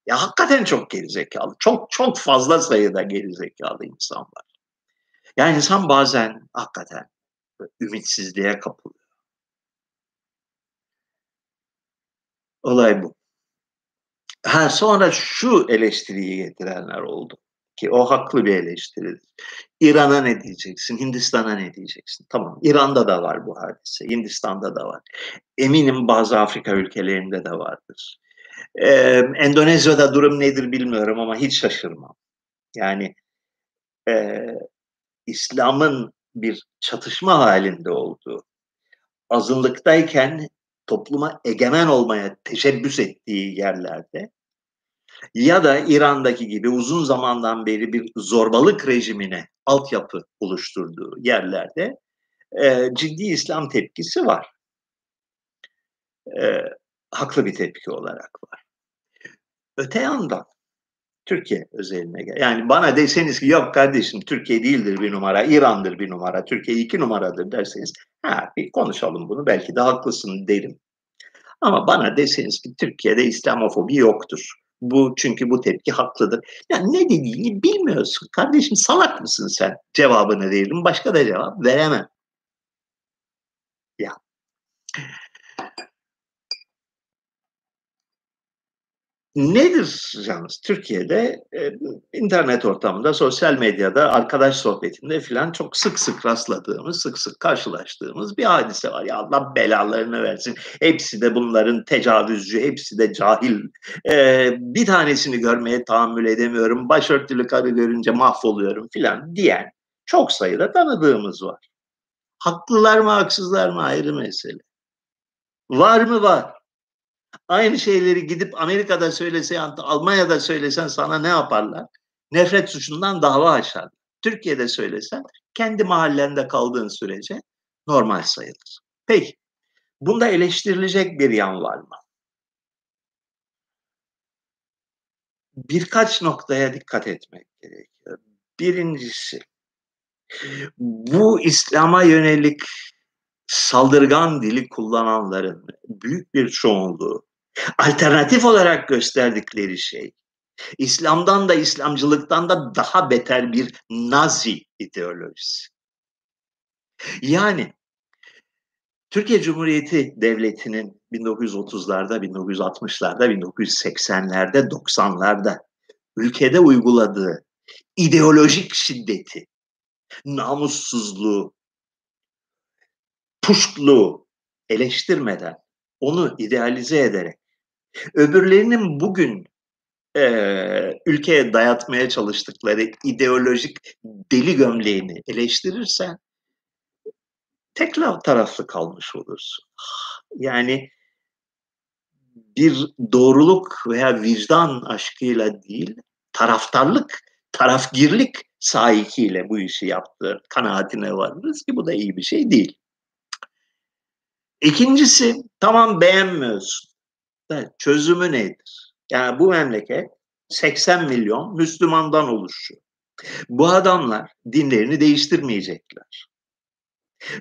Ya hakikaten çok geri zekalı. Çok çok fazla sayıda geri zekalı insan var. Yani insan bazen hakikaten ümitsizliğe kapılıyor. Olay bu. Ha sonra şu eleştiriyi getirenler oldu ki o haklı bir eleştiridir. İran'a ne diyeceksin? Hindistan'a ne diyeceksin? Tamam İran'da da var bu hadise. Hindistan'da da var. Eminim bazı Afrika ülkelerinde de vardır. Ee, Endonezya'da durum nedir bilmiyorum ama hiç şaşırmam. Yani e, İslam'ın bir çatışma halinde olduğu, azınlıktayken topluma egemen olmaya teşebbüs ettiği yerlerde ya da İran'daki gibi uzun zamandan beri bir zorbalık rejimine altyapı oluşturduğu yerlerde e, ciddi İslam tepkisi var. E, haklı bir tepki olarak var. Öte yandan Türkiye özeline gel. Yani bana deseniz ki yok kardeşim Türkiye değildir bir numara, İran'dır bir numara, Türkiye iki numaradır derseniz ha bir konuşalım bunu belki de haklısın derim. Ama bana deseniz ki Türkiye'de İslamofobi yoktur. Bu çünkü bu tepki haklıdır. Yani ne dediğini bilmiyorsun. Kardeşim salak mısın sen? Cevabını veririm. Başka da cevap veremem. Ya. Nedir yalnız Türkiye'de e, internet ortamında, sosyal medyada, arkadaş sohbetinde filan çok sık sık rastladığımız, sık sık karşılaştığımız bir hadise var. Ya Allah belalarını versin. Hepsi de bunların tecavüzcü, hepsi de cahil. E, bir tanesini görmeye tahammül edemiyorum. Başörtülü karı görünce mahvoluyorum filan diyen çok sayıda tanıdığımız var. Haklılar mı haksızlar mı ayrı mesele. Var mı var. Aynı şeyleri gidip Amerika'da söylesen, Almanya'da söylesen sana ne yaparlar? Nefret suçundan dava açar. Türkiye'de söylesen kendi mahallende kaldığın sürece normal sayılır. Peki bunda eleştirilecek bir yan var mı? Birkaç noktaya dikkat etmek gerekiyor. Birincisi bu İslam'a yönelik saldırgan dili kullananların büyük bir çoğunluğu alternatif olarak gösterdikleri şey İslam'dan da İslamcılıktan da daha beter bir Nazi ideolojisi. Yani Türkiye Cumhuriyeti Devleti'nin 1930'larda, 1960'larda, 1980'lerde, 90'larda ülkede uyguladığı ideolojik şiddeti, namussuzluğu, puştluğu eleştirmeden, onu idealize ederek, öbürlerinin bugün e, ülkeye dayatmaya çalıştıkları ideolojik deli gömleğini eleştirirsen tek taraflı kalmış olursun. Yani bir doğruluk veya vicdan aşkıyla değil, taraftarlık, tarafgirlik sahikiyle bu işi yaptığı kanaatine varırız ki bu da iyi bir şey değil. İkincisi tamam beğenmiyorsun. Çözümü nedir? Yani bu memleket 80 milyon Müslümandan oluşuyor. Bu adamlar dinlerini değiştirmeyecekler.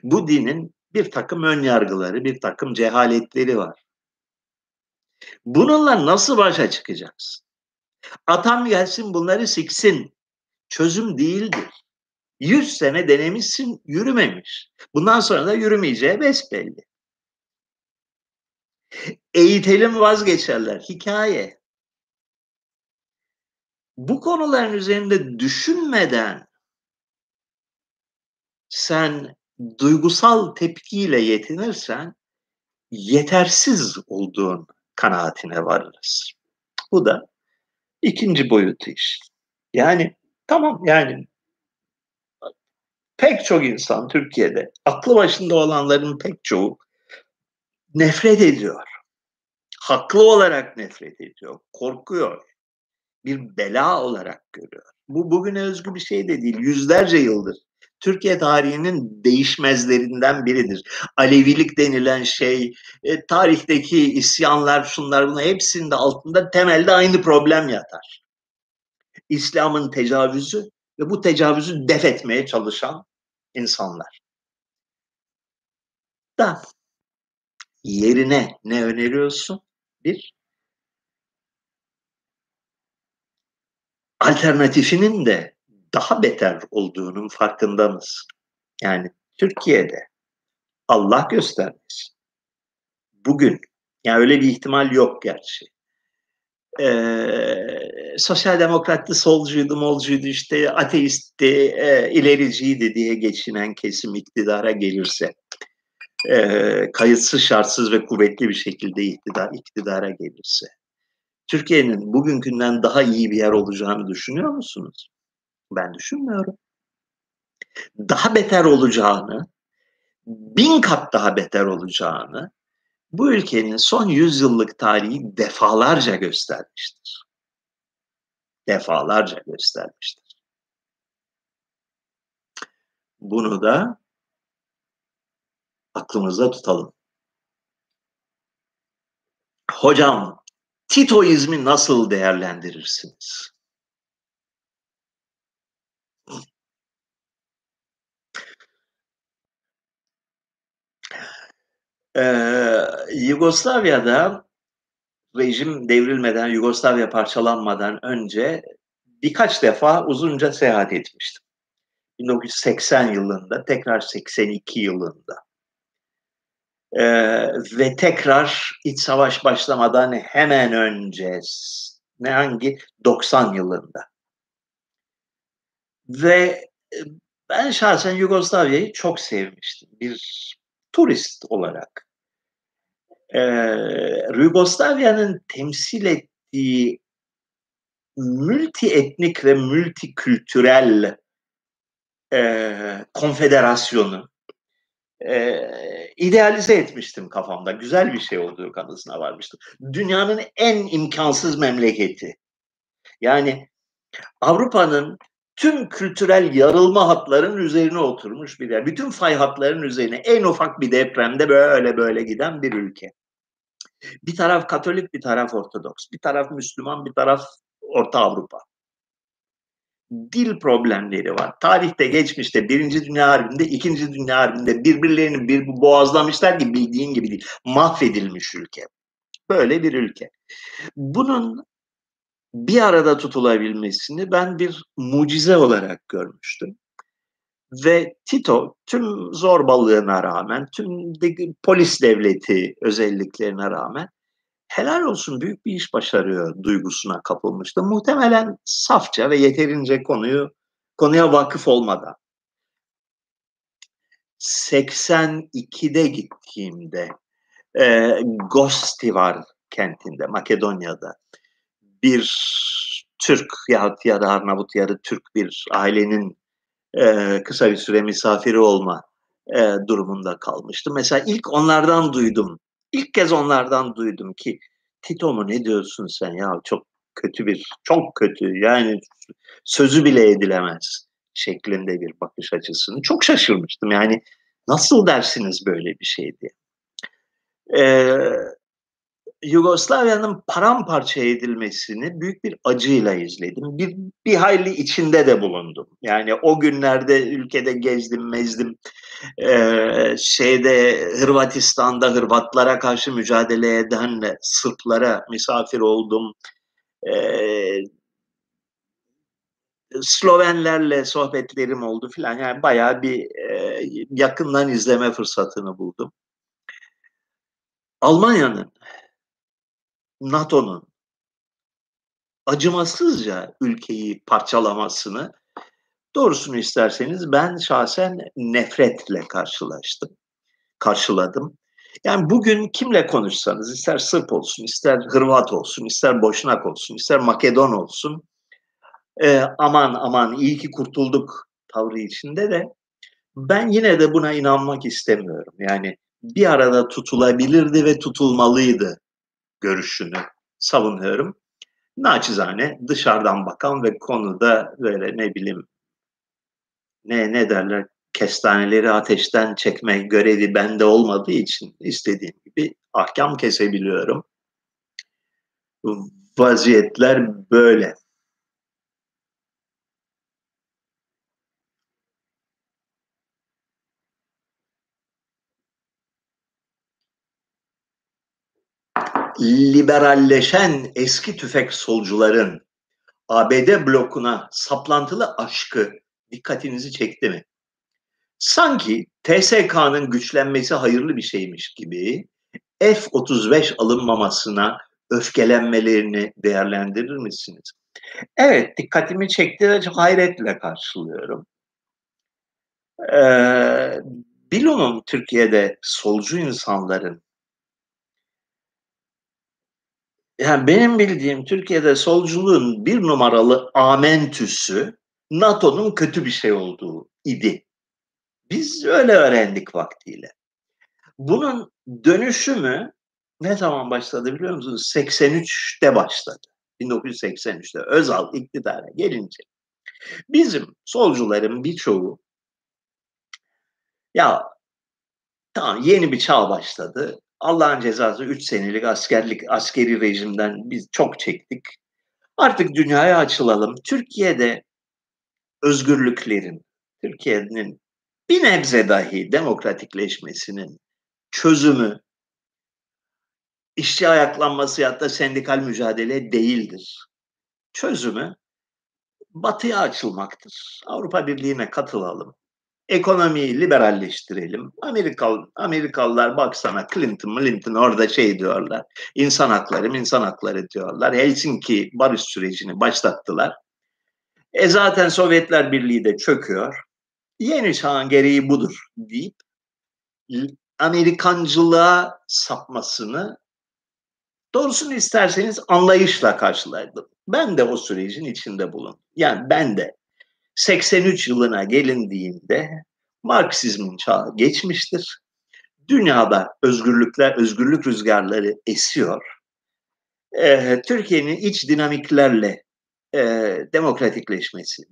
Bu dinin bir takım ön yargıları, bir takım cehaletleri var. Bununla nasıl başa çıkacaksın? Atam gelsin bunları siksin. Çözüm değildir. Yüz sene denemişsin, yürümemiş. Bundan sonra da yürümeyeceği besbelli. Eğitelim vazgeçerler. Hikaye. Bu konuların üzerinde düşünmeden sen duygusal tepkiyle yetinirsen yetersiz olduğun kanaatine varırız. Bu da ikinci boyutu iş. Yani tamam yani pek çok insan Türkiye'de, aklı başında olanların pek çoğu nefret ediyor. Haklı olarak nefret ediyor, korkuyor. Bir bela olarak görüyor. Bu bugüne özgü bir şey de değil. Yüzlerce yıldır Türkiye tarihinin değişmezlerinden biridir. Alevilik denilen şey, e, tarihteki isyanlar, şunlar bunlar hepsinde altında temelde aynı problem yatar. İslam'ın tecavüzü ve bu tecavüzü def etmeye çalışan insanlar. Da yerine ne öneriyorsun? Bir, alternatifinin de daha beter olduğunun farkında mısın? Yani Türkiye'de Allah göstermesin. Bugün, yani öyle bir ihtimal yok gerçi. Ee, sosyal demokrattı, solcuydu, molcuydu, işte ateistti, e, ilericiydi diye geçinen kesim iktidara gelirse, e, kayıtsız, şartsız ve kuvvetli bir şekilde iktidar, iktidara gelirse, Türkiye'nin bugünkünden daha iyi bir yer olacağını düşünüyor musunuz? Ben düşünmüyorum. Daha beter olacağını, bin kat daha beter olacağını bu ülkenin son yüzyıllık tarihi defalarca göstermiştir. Defalarca göstermiştir. Bunu da aklımızda tutalım. Hocam, Titoizmi nasıl değerlendirirsiniz? Ee, Yugoslavya'da rejim devrilmeden, Yugoslavya parçalanmadan önce birkaç defa uzunca seyahat etmiştim. 1980 yılında, tekrar 82 yılında. Ee, ve tekrar iç savaş başlamadan hemen önce ne hangi 90 yılında. Ve e, ben şahsen Yugoslavya'yı çok sevmiştim. Bir turist olarak. Ee, Yugoslavya'nın temsil ettiği multi etnik ve multikültürel e, konfederasyonu e, idealize etmiştim kafamda. Güzel bir şey olduğu kanısına varmıştım. Dünyanın en imkansız memleketi. Yani Avrupa'nın tüm kültürel yarılma hatların üzerine oturmuş bir yer. Bütün fay hatların üzerine en ufak bir depremde böyle böyle giden bir ülke. Bir taraf Katolik, bir taraf Ortodoks, bir taraf Müslüman, bir taraf Orta Avrupa. Dil problemleri var. Tarihte, geçmişte, Birinci Dünya Harbi'nde, İkinci Dünya Harbi'nde birbirlerini bir boğazlamışlar ki bildiğin gibi değil. Mahvedilmiş ülke. Böyle bir ülke. Bunun bir arada tutulabilmesini ben bir mucize olarak görmüştüm. Ve Tito tüm zorbalığına rağmen, tüm de, polis devleti özelliklerine rağmen helal olsun büyük bir iş başarıyor duygusuna kapılmıştı. Muhtemelen safça ve yeterince konuyu konuya vakıf olmadan. 82'de gittiğimde e, Gostivar kentinde Makedonya'da bir Türk ya, ya da Arnavut ya da Türk bir ailenin e, kısa bir süre misafiri olma e, durumunda kalmıştım. Mesela ilk onlardan duydum. İlk kez onlardan duydum ki Tito mu ne diyorsun sen ya çok kötü bir çok kötü yani sözü bile edilemez şeklinde bir bakış açısını çok şaşırmıştım. Yani nasıl dersiniz böyle bir şey diye. Ee, Yugoslavya'nın paramparça edilmesini büyük bir acıyla izledim. Bir, bir hayli içinde de bulundum. Yani o günlerde ülkede gezdim, mezdim. Ee, şeyde Hırvatistan'da Hırvatlara karşı mücadele eden Sırplara misafir oldum. Ee, Slovenlerle sohbetlerim oldu filan. Yani bayağı bir e, yakından izleme fırsatını buldum. Almanya'nın NATO'nun acımasızca ülkeyi parçalamasını doğrusunu isterseniz ben şahsen nefretle karşılaştım. Karşıladım. Yani bugün kimle konuşsanız ister Sırp olsun, ister Hırvat olsun, ister Boşnak olsun, ister Makedon olsun e, aman aman iyi ki kurtulduk tavrı içinde de Ben yine de buna inanmak istemiyorum. Yani bir arada tutulabilirdi ve tutulmalıydı görüşünü savunuyorum. Naçizane dışarıdan bakan ve konuda böyle ne bileyim ne ne derler kestaneleri ateşten çekme görevi bende olmadığı için istediğim gibi ahkam kesebiliyorum. Vaziyetler böyle. Liberalleşen eski tüfek solcuların ABD blokuna saplantılı aşkı dikkatinizi çekti mi? Sanki TSK'nın güçlenmesi hayırlı bir şeymiş gibi F-35 alınmamasına öfkelenmelerini değerlendirir misiniz? Evet, dikkatimi çekti ve çok hayretle karşılıyorum. Ee, bilumum Türkiye'de solcu insanların yani benim bildiğim Türkiye'de solculuğun bir numaralı amentüsü NATO'nun kötü bir şey olduğu idi. Biz öyle öğrendik vaktiyle. Bunun dönüşümü ne zaman başladı biliyor musunuz? 83'te başladı. 1983'te Özal iktidara gelince. Bizim solcuların birçoğu ya tamam yeni bir çağ başladı. Allah'ın cezası 3 senelik askerlik askeri rejimden biz çok çektik. Artık dünyaya açılalım. Türkiye'de özgürlüklerin, Türkiye'nin bir nebze dahi demokratikleşmesinin çözümü işçi ayaklanması ya da sendikal mücadele değildir. Çözümü batıya açılmaktır. Avrupa Birliği'ne katılalım ekonomiyi liberalleştirelim. Amerikalı, Amerikalılar baksana Clinton, Clinton orada şey diyorlar. İnsan hakları, insan hakları diyorlar. Helsinki barış sürecini başlattılar. E zaten Sovyetler Birliği de çöküyor. Yeni çağın gereği budur deyip Amerikancılığa sapmasını doğrusunu isterseniz anlayışla karşıladım. Ben de o sürecin içinde bulun. Yani ben de 83 yılına gelindiğinde Marksizmin çağı geçmiştir. Dünyada özgürlükler, özgürlük rüzgarları esiyor. Ee, Türkiye'nin iç dinamiklerle e, demokratikleşmesi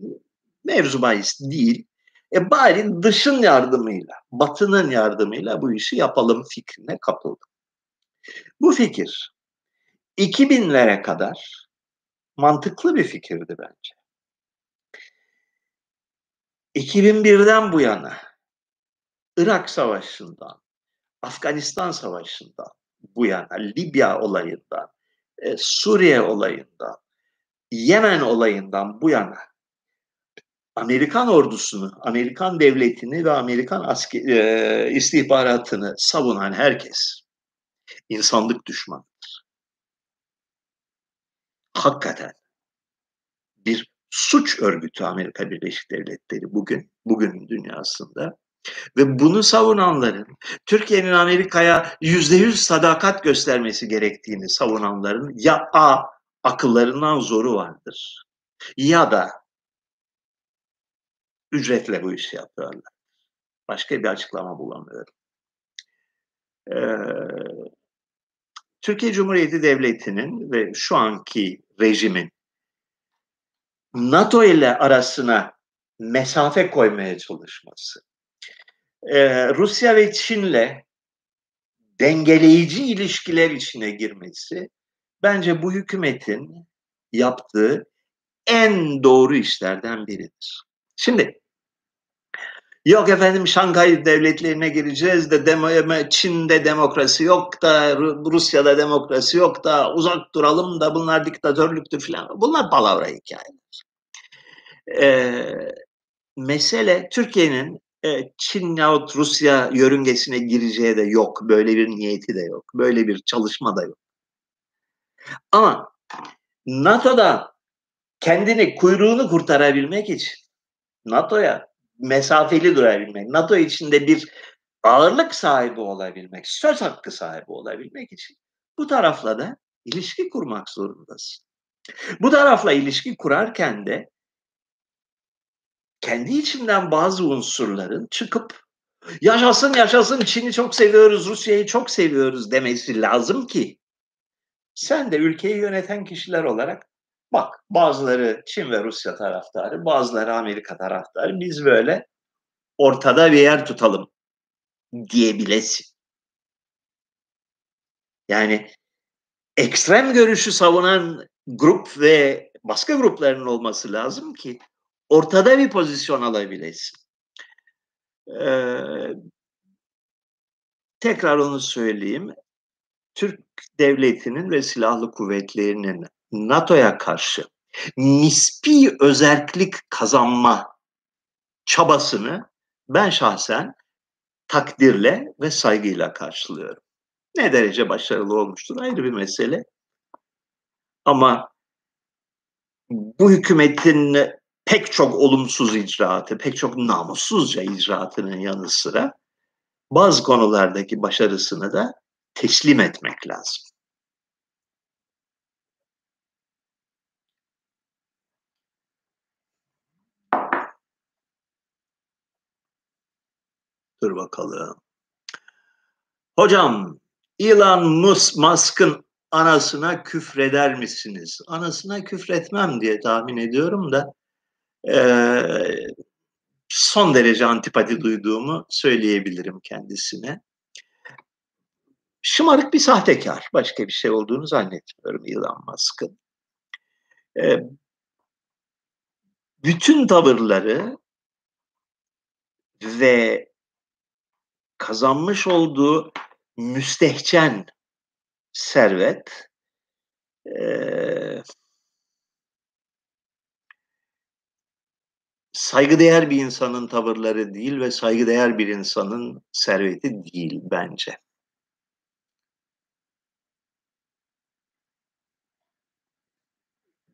mevzu bahis değil. E bari dışın yardımıyla, batının yardımıyla bu işi yapalım fikrine kapıldım. Bu fikir 2000'lere kadar mantıklı bir fikirdi bence. 2001'den bu yana Irak Savaşı'ndan, Afganistan Savaşı'ndan bu yana, Libya olayından, e, Suriye olayından, Yemen olayından bu yana Amerikan ordusunu, Amerikan devletini ve Amerikan asker, e, istihbaratını savunan herkes insanlık düşmanıdır. Hakikaten bir suç örgütü Amerika Birleşik Devletleri bugün, bugünün dünyasında. Ve bunu savunanların, Türkiye'nin Amerika'ya yüzde yüz sadakat göstermesi gerektiğini savunanların ya A, akıllarından zoru vardır ya da ücretle bu işi yapıyorlar. Başka bir açıklama bulamıyorum. Ee, Türkiye Cumhuriyeti Devleti'nin ve şu anki rejimin NATO ile arasına mesafe koymaya çalışması, ee, Rusya ve Çin'le dengeleyici ilişkiler içine girmesi bence bu hükümetin yaptığı en doğru işlerden biridir. Şimdi yok efendim Şanghay devletlerine gireceğiz de demo, Çin'de demokrasi yok da Rusya'da demokrasi yok da uzak duralım da bunlar diktatörlüktür falan. Bunlar palavra hikayeler. Ee, mesele Türkiye'nin e, Çin yahut Rusya yörüngesine gireceği de yok. Böyle bir niyeti de yok. Böyle bir çalışma da yok. Ama NATO'da kendini kuyruğunu kurtarabilmek için NATO'ya mesafeli durabilmek, NATO içinde bir ağırlık sahibi olabilmek, söz hakkı sahibi olabilmek için bu tarafla da ilişki kurmak zorundasın. Bu tarafla ilişki kurarken de kendi içinden bazı unsurların çıkıp yaşasın yaşasın Çin'i çok seviyoruz, Rusya'yı çok seviyoruz demesi lazım ki sen de ülkeyi yöneten kişiler olarak bak bazıları Çin ve Rusya taraftarı, bazıları Amerika taraftarı. Biz böyle ortada bir yer tutalım diyebilesin. Yani ekstrem görüşü savunan grup ve başka grupların olması lazım ki ortada bir pozisyon alabilesin. Ee, tekrar onu söyleyeyim. Türk devletinin ve silahlı kuvvetlerinin NATO'ya karşı nispi özellik kazanma çabasını ben şahsen takdirle ve saygıyla karşılıyorum. Ne derece başarılı olmuştur ayrı bir mesele. Ama bu hükümetin pek çok olumsuz icraatı, pek çok namussuzca icraatının yanı sıra bazı konulardaki başarısını da teslim etmek lazım. Dur bakalım. Hocam, Elon Musk'ın anasına küfreder misiniz? Anasına küfretmem diye tahmin ediyorum da son derece antipati duyduğumu söyleyebilirim kendisine. Şımarık bir sahtekar. Başka bir şey olduğunu zannetmiyorum Elon Musk'ın. Bütün tavırları ve kazanmış olduğu müstehcen servet saygıdeğer bir insanın tavırları değil ve saygıdeğer bir insanın serveti değil bence.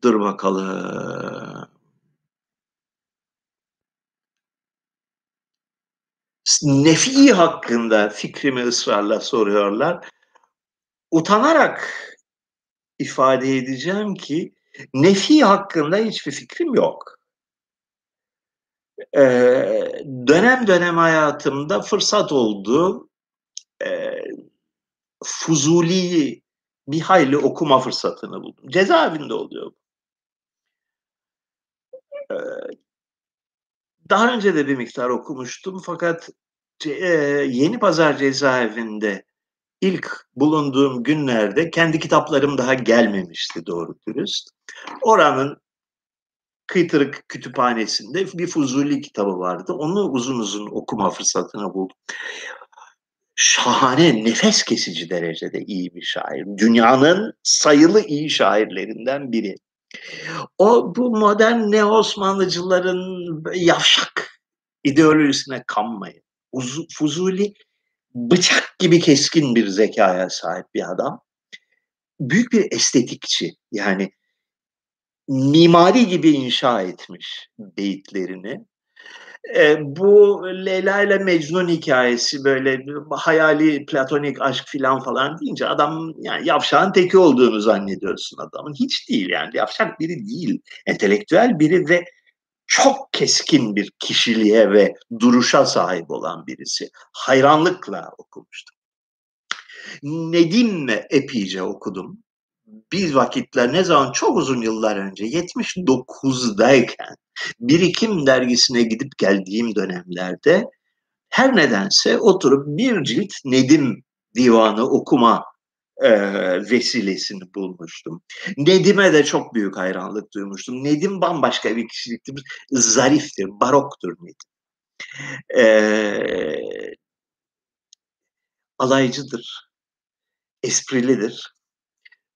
Dur bakalım. Nefi hakkında fikrimi ısrarla soruyorlar. Utanarak ifade edeceğim ki nefi hakkında hiçbir fikrim yok. Ee, dönem dönem hayatımda fırsat oldu. Ee, Fuzuli'yi bir hayli okuma fırsatını buldum. Cezaevinde oluyor bu. Ee, daha önce de bir miktar okumuştum fakat e, Yeni Pazar cezaevinde ilk bulunduğum günlerde kendi kitaplarım daha gelmemişti doğru dürüst. Oranın kıytırık kütüphanesinde bir Fuzuli kitabı vardı. Onu uzun uzun okuma fırsatını buldum. Şahane, nefes kesici derecede iyi bir şair. Dünyanın sayılı iyi şairlerinden biri. O bu modern ne Osmanlıcıların yavşak ideolojisine kanmayın. Fuzuli bıçak gibi keskin bir zekaya sahip bir adam. Büyük bir estetikçi yani mimari gibi inşa etmiş beyitlerini. E, bu Leyla ile Mecnun hikayesi böyle hayali platonik aşk filan falan deyince adam yani yavşağın teki olduğunu zannediyorsun adamın. Hiç değil yani yavşak biri değil. Entelektüel biri ve çok keskin bir kişiliğe ve duruşa sahip olan birisi. Hayranlıkla okumuştum. Nedim epeyce okudum. Bir vakitler ne zaman çok uzun yıllar önce 79'dayken Birikim dergisine gidip geldiğim dönemlerde her nedense oturup bir cilt Nedim divanı okuma e, vesilesini bulmuştum. Nedim'e de çok büyük hayranlık duymuştum. Nedim bambaşka bir kişiliktir. Zariftir, baroktur Nedim. E, alaycıdır, esprilidir,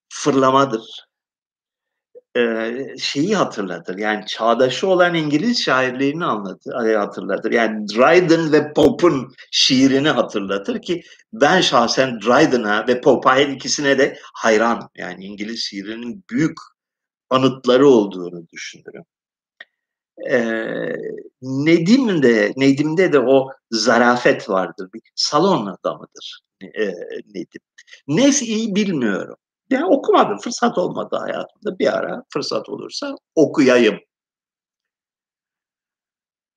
fırlamadır, şeyi hatırlatır. Yani çağdaşı olan İngiliz şairlerini anlatır, hatırlatır. Yani Dryden ve Pope'un şiirini hatırlatır ki ben şahsen Dryden'a ve Pope'a her ikisine de hayran. Yani İngiliz şiirinin büyük anıtları olduğunu düşünürüm. Ee, Nedim'de, Nedim'de de o zarafet vardır. Bir salon adamıdır e, Nedim. Ne iyi bilmiyorum. Yani okumadım. Fırsat olmadı hayatımda. Bir ara fırsat olursa okuyayım.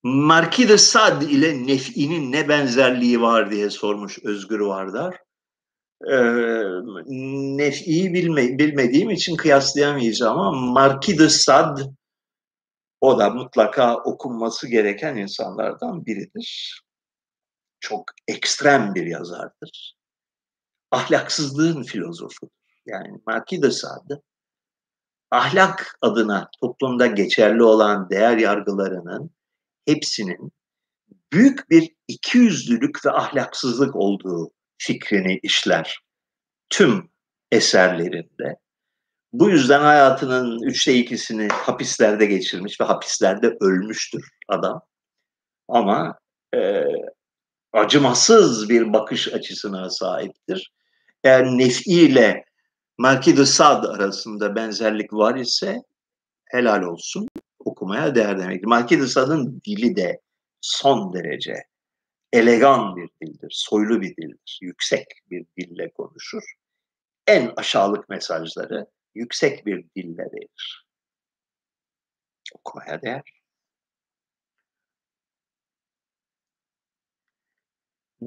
Marquis de Sade ile Nef'i'nin ne benzerliği var diye sormuş Özgür Vardar. Ee, Nef'i'yi bilme, bilmediğim için kıyaslayamayacağım ama Marquis de Sade o da mutlaka okunması gereken insanlardan biridir. Çok ekstrem bir yazardır. Ahlaksızlığın filozofudur. Yani Marquis de Sade ahlak adına toplumda geçerli olan değer yargılarının hepsinin büyük bir ikiyüzlülük ve ahlaksızlık olduğu fikrini işler. Tüm eserlerinde. Bu yüzden hayatının üçte ikisini hapislerde geçirmiş ve hapislerde ölmüştür adam. Ama e, acımasız bir bakış açısına sahiptir. Eğer Nefi de Sade arasında benzerlik var ise helal olsun okumaya değer demektir. Marquis de Sade'ın dili de son derece elegan bir dildir, soylu bir dildir, yüksek bir dille konuşur. En aşağılık mesajları yüksek bir dille verir. Okumaya değer.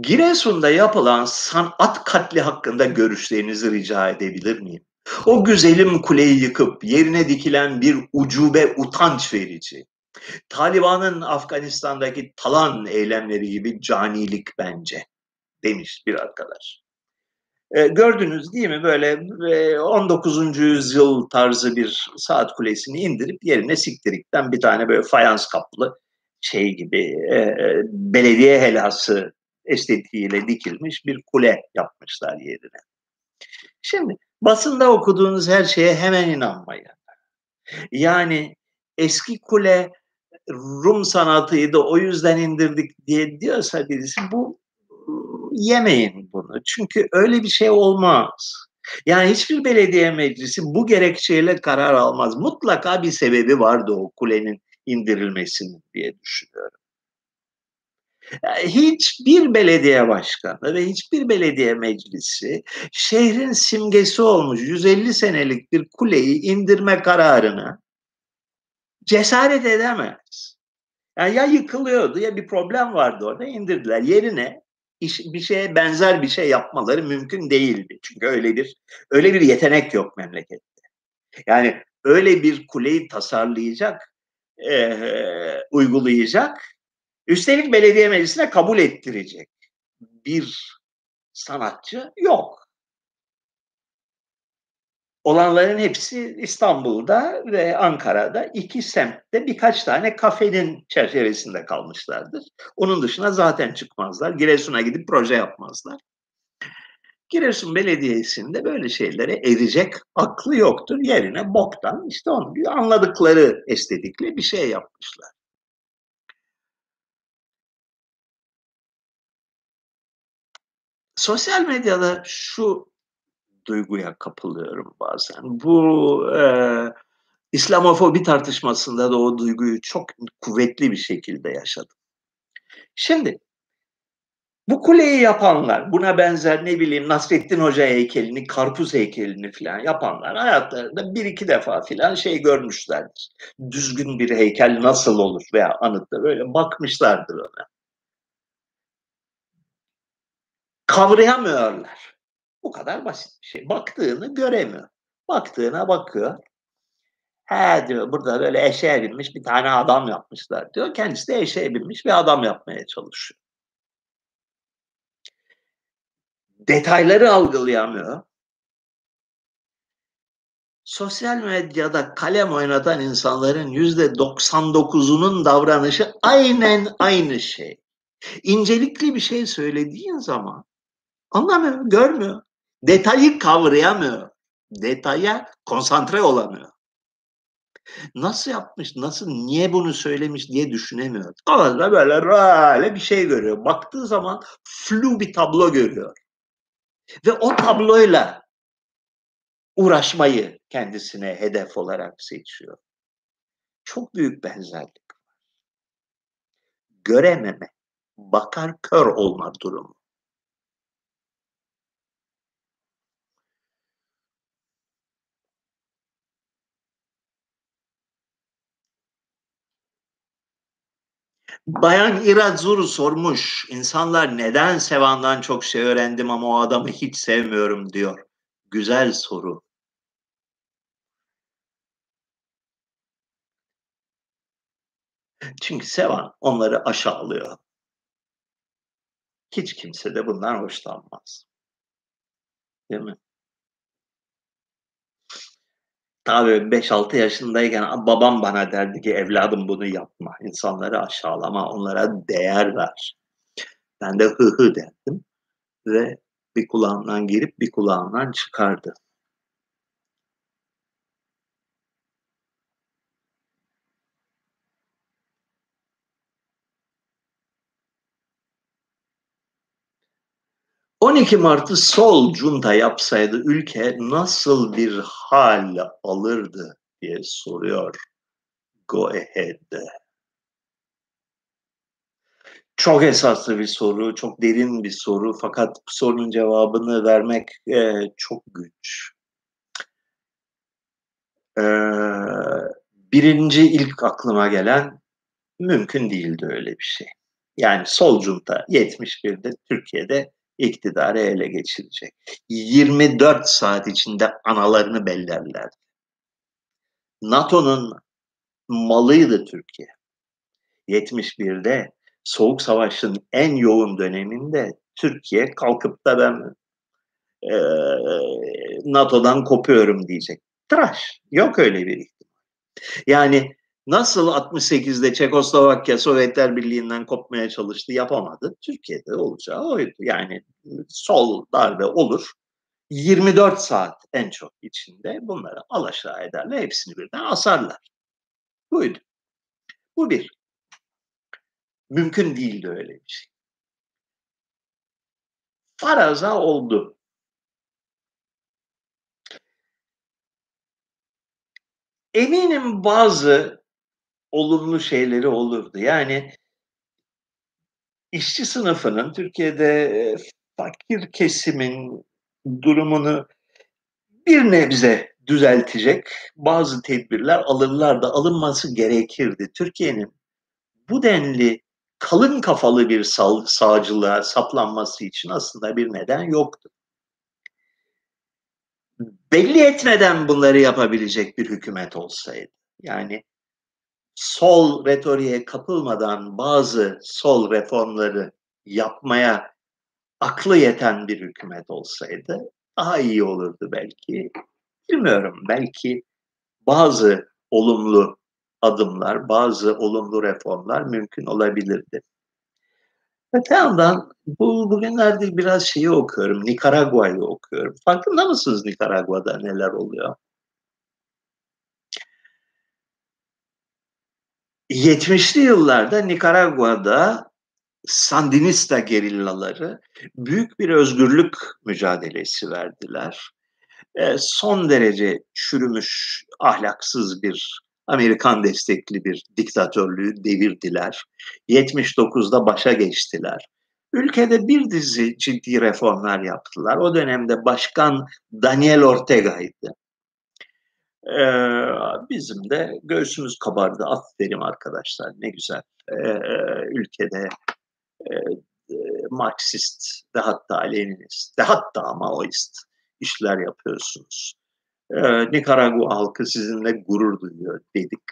Giresun'da yapılan sanat katli hakkında görüşlerinizi rica edebilir miyim? O güzelim kuleyi yıkıp yerine dikilen bir ucube utanç verici. Taliban'ın Afganistan'daki talan eylemleri gibi canilik bence demiş bir arkadaş. E, gördünüz değil mi böyle e, 19. yüzyıl tarzı bir saat kulesini indirip yerine siktirikten bir tane böyle fayans kaplı şey gibi e, e belediye helası estetiğiyle dikilmiş bir kule yapmışlar yerine. Şimdi basında okuduğunuz her şeye hemen inanmayın. Yani eski kule Rum sanatıydı o yüzden indirdik diye diyorsa birisi bu yemeyin bunu. Çünkü öyle bir şey olmaz. Yani hiçbir belediye meclisi bu gerekçeyle karar almaz. Mutlaka bir sebebi vardı o kulenin indirilmesinin diye düşünüyorum. Hiçbir belediye başkanı ve hiçbir belediye meclisi şehrin simgesi olmuş 150 senelik bir kuleyi indirme kararını cesaret edemez. Yani ya yıkılıyordu ya bir problem vardı orada indirdiler. Yerine iş, bir şeye benzer bir şey yapmaları mümkün değildi. Çünkü öyle bir öyle bir yetenek yok memlekette. Yani öyle bir kuleyi tasarlayacak, e, uygulayacak, üstelik belediye meclisine kabul ettirecek bir sanatçı yok olanların hepsi İstanbul'da ve Ankara'da iki semtte birkaç tane kafenin çerçevesinde kalmışlardır. Onun dışına zaten çıkmazlar. Giresun'a gidip proje yapmazlar. Giresun Belediyesi'nde böyle şeylere erecek aklı yoktur. Yerine boktan işte onu anladıkları estetikle bir şey yapmışlar. Sosyal medyada şu duyguya kapılıyorum bazen. Bu e, İslamofobi tartışmasında da o duyguyu çok kuvvetli bir şekilde yaşadım. Şimdi bu kuleyi yapanlar, buna benzer ne bileyim Nasrettin Hoca heykelini, karpuz heykelini falan yapanlar hayatlarında bir iki defa falan şey görmüşlerdir. Düzgün bir heykel nasıl olur veya anıtta böyle bakmışlardır ona. Kavrayamıyorlar. Bu kadar basit bir şey. Baktığını göremiyor. Baktığına bakıyor. He diyor burada böyle eşeğe binmiş bir tane adam yapmışlar diyor. Kendisi de eşeğe binmiş bir adam yapmaya çalışıyor. Detayları algılayamıyor. Sosyal medyada kalem oynatan insanların yüzde 99'unun davranışı aynen aynı şey. İncelikli bir şey söylediğin zaman anlamıyor, görmüyor. Detayı kavrayamıyor. Detaya konsantre olamıyor. Nasıl yapmış, nasıl, niye bunu söylemiş diye düşünemiyor. Kafasında böyle böyle bir şey görüyor. Baktığı zaman flu bir tablo görüyor. Ve o tabloyla uğraşmayı kendisine hedef olarak seçiyor. Çok büyük benzerlik var. Görememe, bakar kör olma durumu. Bayan Irazuru sormuş. İnsanlar neden Sevan'dan çok şey öğrendim ama o adamı hiç sevmiyorum diyor. Güzel soru. Çünkü Sevan onları aşağılıyor. Hiç kimse de bundan hoşlanmaz. Değil mi? Tabii 5-6 yaşındayken babam bana derdi ki evladım bunu yapma. İnsanları aşağılama, onlara değer ver. Ben de hı hı derdim ve bir kulağımdan girip bir kulağımdan çıkardı. 12 Mart'ı sol junta yapsaydı ülke nasıl bir hal alırdı diye soruyor Go Ahead. Çok esaslı bir soru, çok derin bir soru fakat bu sorunun cevabını vermek e, çok güç. E, birinci ilk aklıma gelen mümkün değildi öyle bir şey. Yani sol junta 71'de Türkiye'de iktidarı ele geçirecek. 24 saat içinde analarını bellerler. NATO'nun malıydı Türkiye. 71'de Soğuk Savaş'ın en yoğun döneminde Türkiye kalkıp da ben e, NATO'dan kopuyorum diyecek. Tıraş. Yok öyle bir ihtimal. Yani Nasıl 68'de Çekoslovakya Sovyetler Birliği'nden kopmaya çalıştı yapamadı. Türkiye'de olacağı oydu. Yani sol darbe olur. 24 saat en çok içinde bunları alaşağı ederler. Hepsini birden asarlar. Buydu. Bu bir. Mümkün değildi öyle bir şey. Faraza oldu. Eminim bazı olumlu şeyleri olurdu. Yani işçi sınıfının Türkiye'de fakir kesimin durumunu bir nebze düzeltecek bazı tedbirler alırlar da alınması gerekirdi. Türkiye'nin bu denli kalın kafalı bir sağ, sağcılığa saplanması için aslında bir neden yoktu. Belli etmeden bunları yapabilecek bir hükümet olsaydı, yani sol retoriğe kapılmadan bazı sol reformları yapmaya aklı yeten bir hükümet olsaydı daha iyi olurdu belki. Bilmiyorum belki bazı olumlu adımlar, bazı olumlu reformlar mümkün olabilirdi. Öte yandan bu bugünlerde biraz şeyi okuyorum, Nikaragua'yı okuyorum. Farkında mısınız Nikaragua'da neler oluyor? 70'li yıllarda Nikaragua'da Sandinista gerillaları büyük bir özgürlük mücadelesi verdiler. E, son derece çürümüş, ahlaksız bir Amerikan destekli bir diktatörlüğü devirdiler. 79'da başa geçtiler. Ülkede bir dizi ciddi reformlar yaptılar. O dönemde başkan Daniel Ortega'ydı. Ee, bizim de göğsümüz kabardı. Aferin arkadaşlar ne güzel. Ee, ülkede e, Marksist ve hatta Leninist ve hatta Maoist işler yapıyorsunuz. Ee, Nikaragua halkı sizinle gurur duyuyor dedik.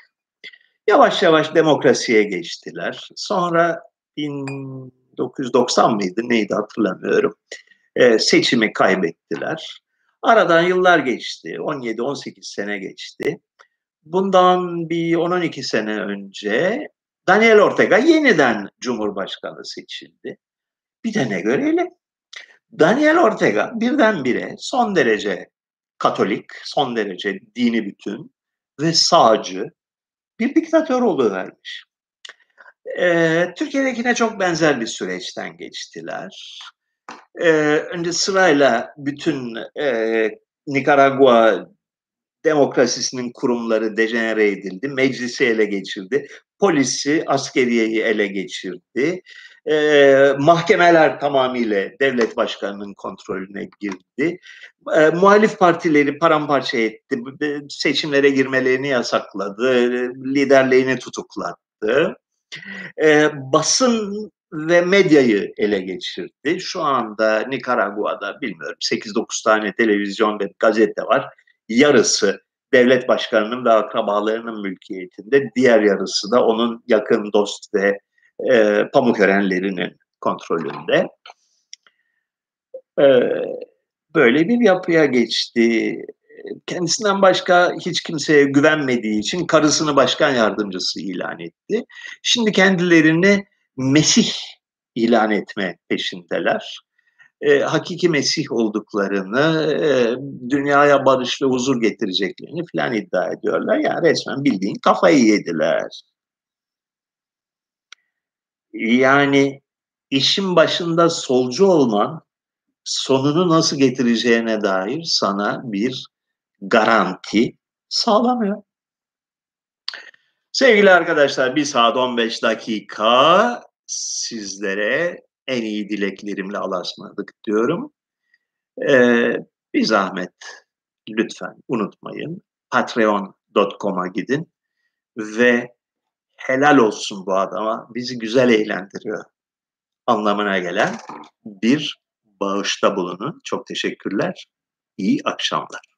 Yavaş yavaş demokrasiye geçtiler. Sonra 1990 mıydı neydi hatırlamıyorum. Ee, seçimi kaybettiler. Aradan yıllar geçti. 17-18 sene geçti. Bundan bir 10-12 sene önce Daniel Ortega yeniden Cumhurbaşkanı seçildi. Bir de ne görelim? Daniel Ortega birdenbire son derece Katolik, son derece dini bütün ve sağcı bir diktatör oluvermiş. Ee, Türkiye'dekine çok benzer bir süreçten geçtiler e, önce sırayla bütün e, Nikaragua demokrasisinin kurumları dejenere edildi. Meclisi ele geçirdi. Polisi, askeriyeyi ele geçirdi. E, mahkemeler tamamıyla devlet başkanının kontrolüne girdi. E, muhalif partileri paramparça etti. Seçimlere girmelerini yasakladı. Liderliğini tutuklattı. E, basın ve medyayı ele geçirdi. Şu anda Nikaragua'da bilmiyorum 8-9 tane televizyon ve gazete var. Yarısı devlet başkanının ve akrabalarının mülkiyetinde, diğer yarısı da onun yakın dost ve e, pamukörenlerinin kontrolünde. E, böyle bir yapıya geçti. Kendisinden başka hiç kimseye güvenmediği için karısını başkan yardımcısı ilan etti. Şimdi kendilerini Mesih ilan etme peşindeler. E, hakiki Mesih olduklarını, e, dünyaya barış ve huzur getireceklerini filan iddia ediyorlar. Yani resmen bildiğin kafayı yediler. Yani işin başında solcu olman sonunu nasıl getireceğine dair sana bir garanti sağlamıyor. Sevgili arkadaşlar bir saat 15 dakika sizlere en iyi dileklerimle alaşmadık diyorum. Ee, bir zahmet lütfen unutmayın. Patreon.com'a gidin ve helal olsun bu adama bizi güzel eğlendiriyor anlamına gelen bir bağışta bulunun. Çok teşekkürler. İyi akşamlar.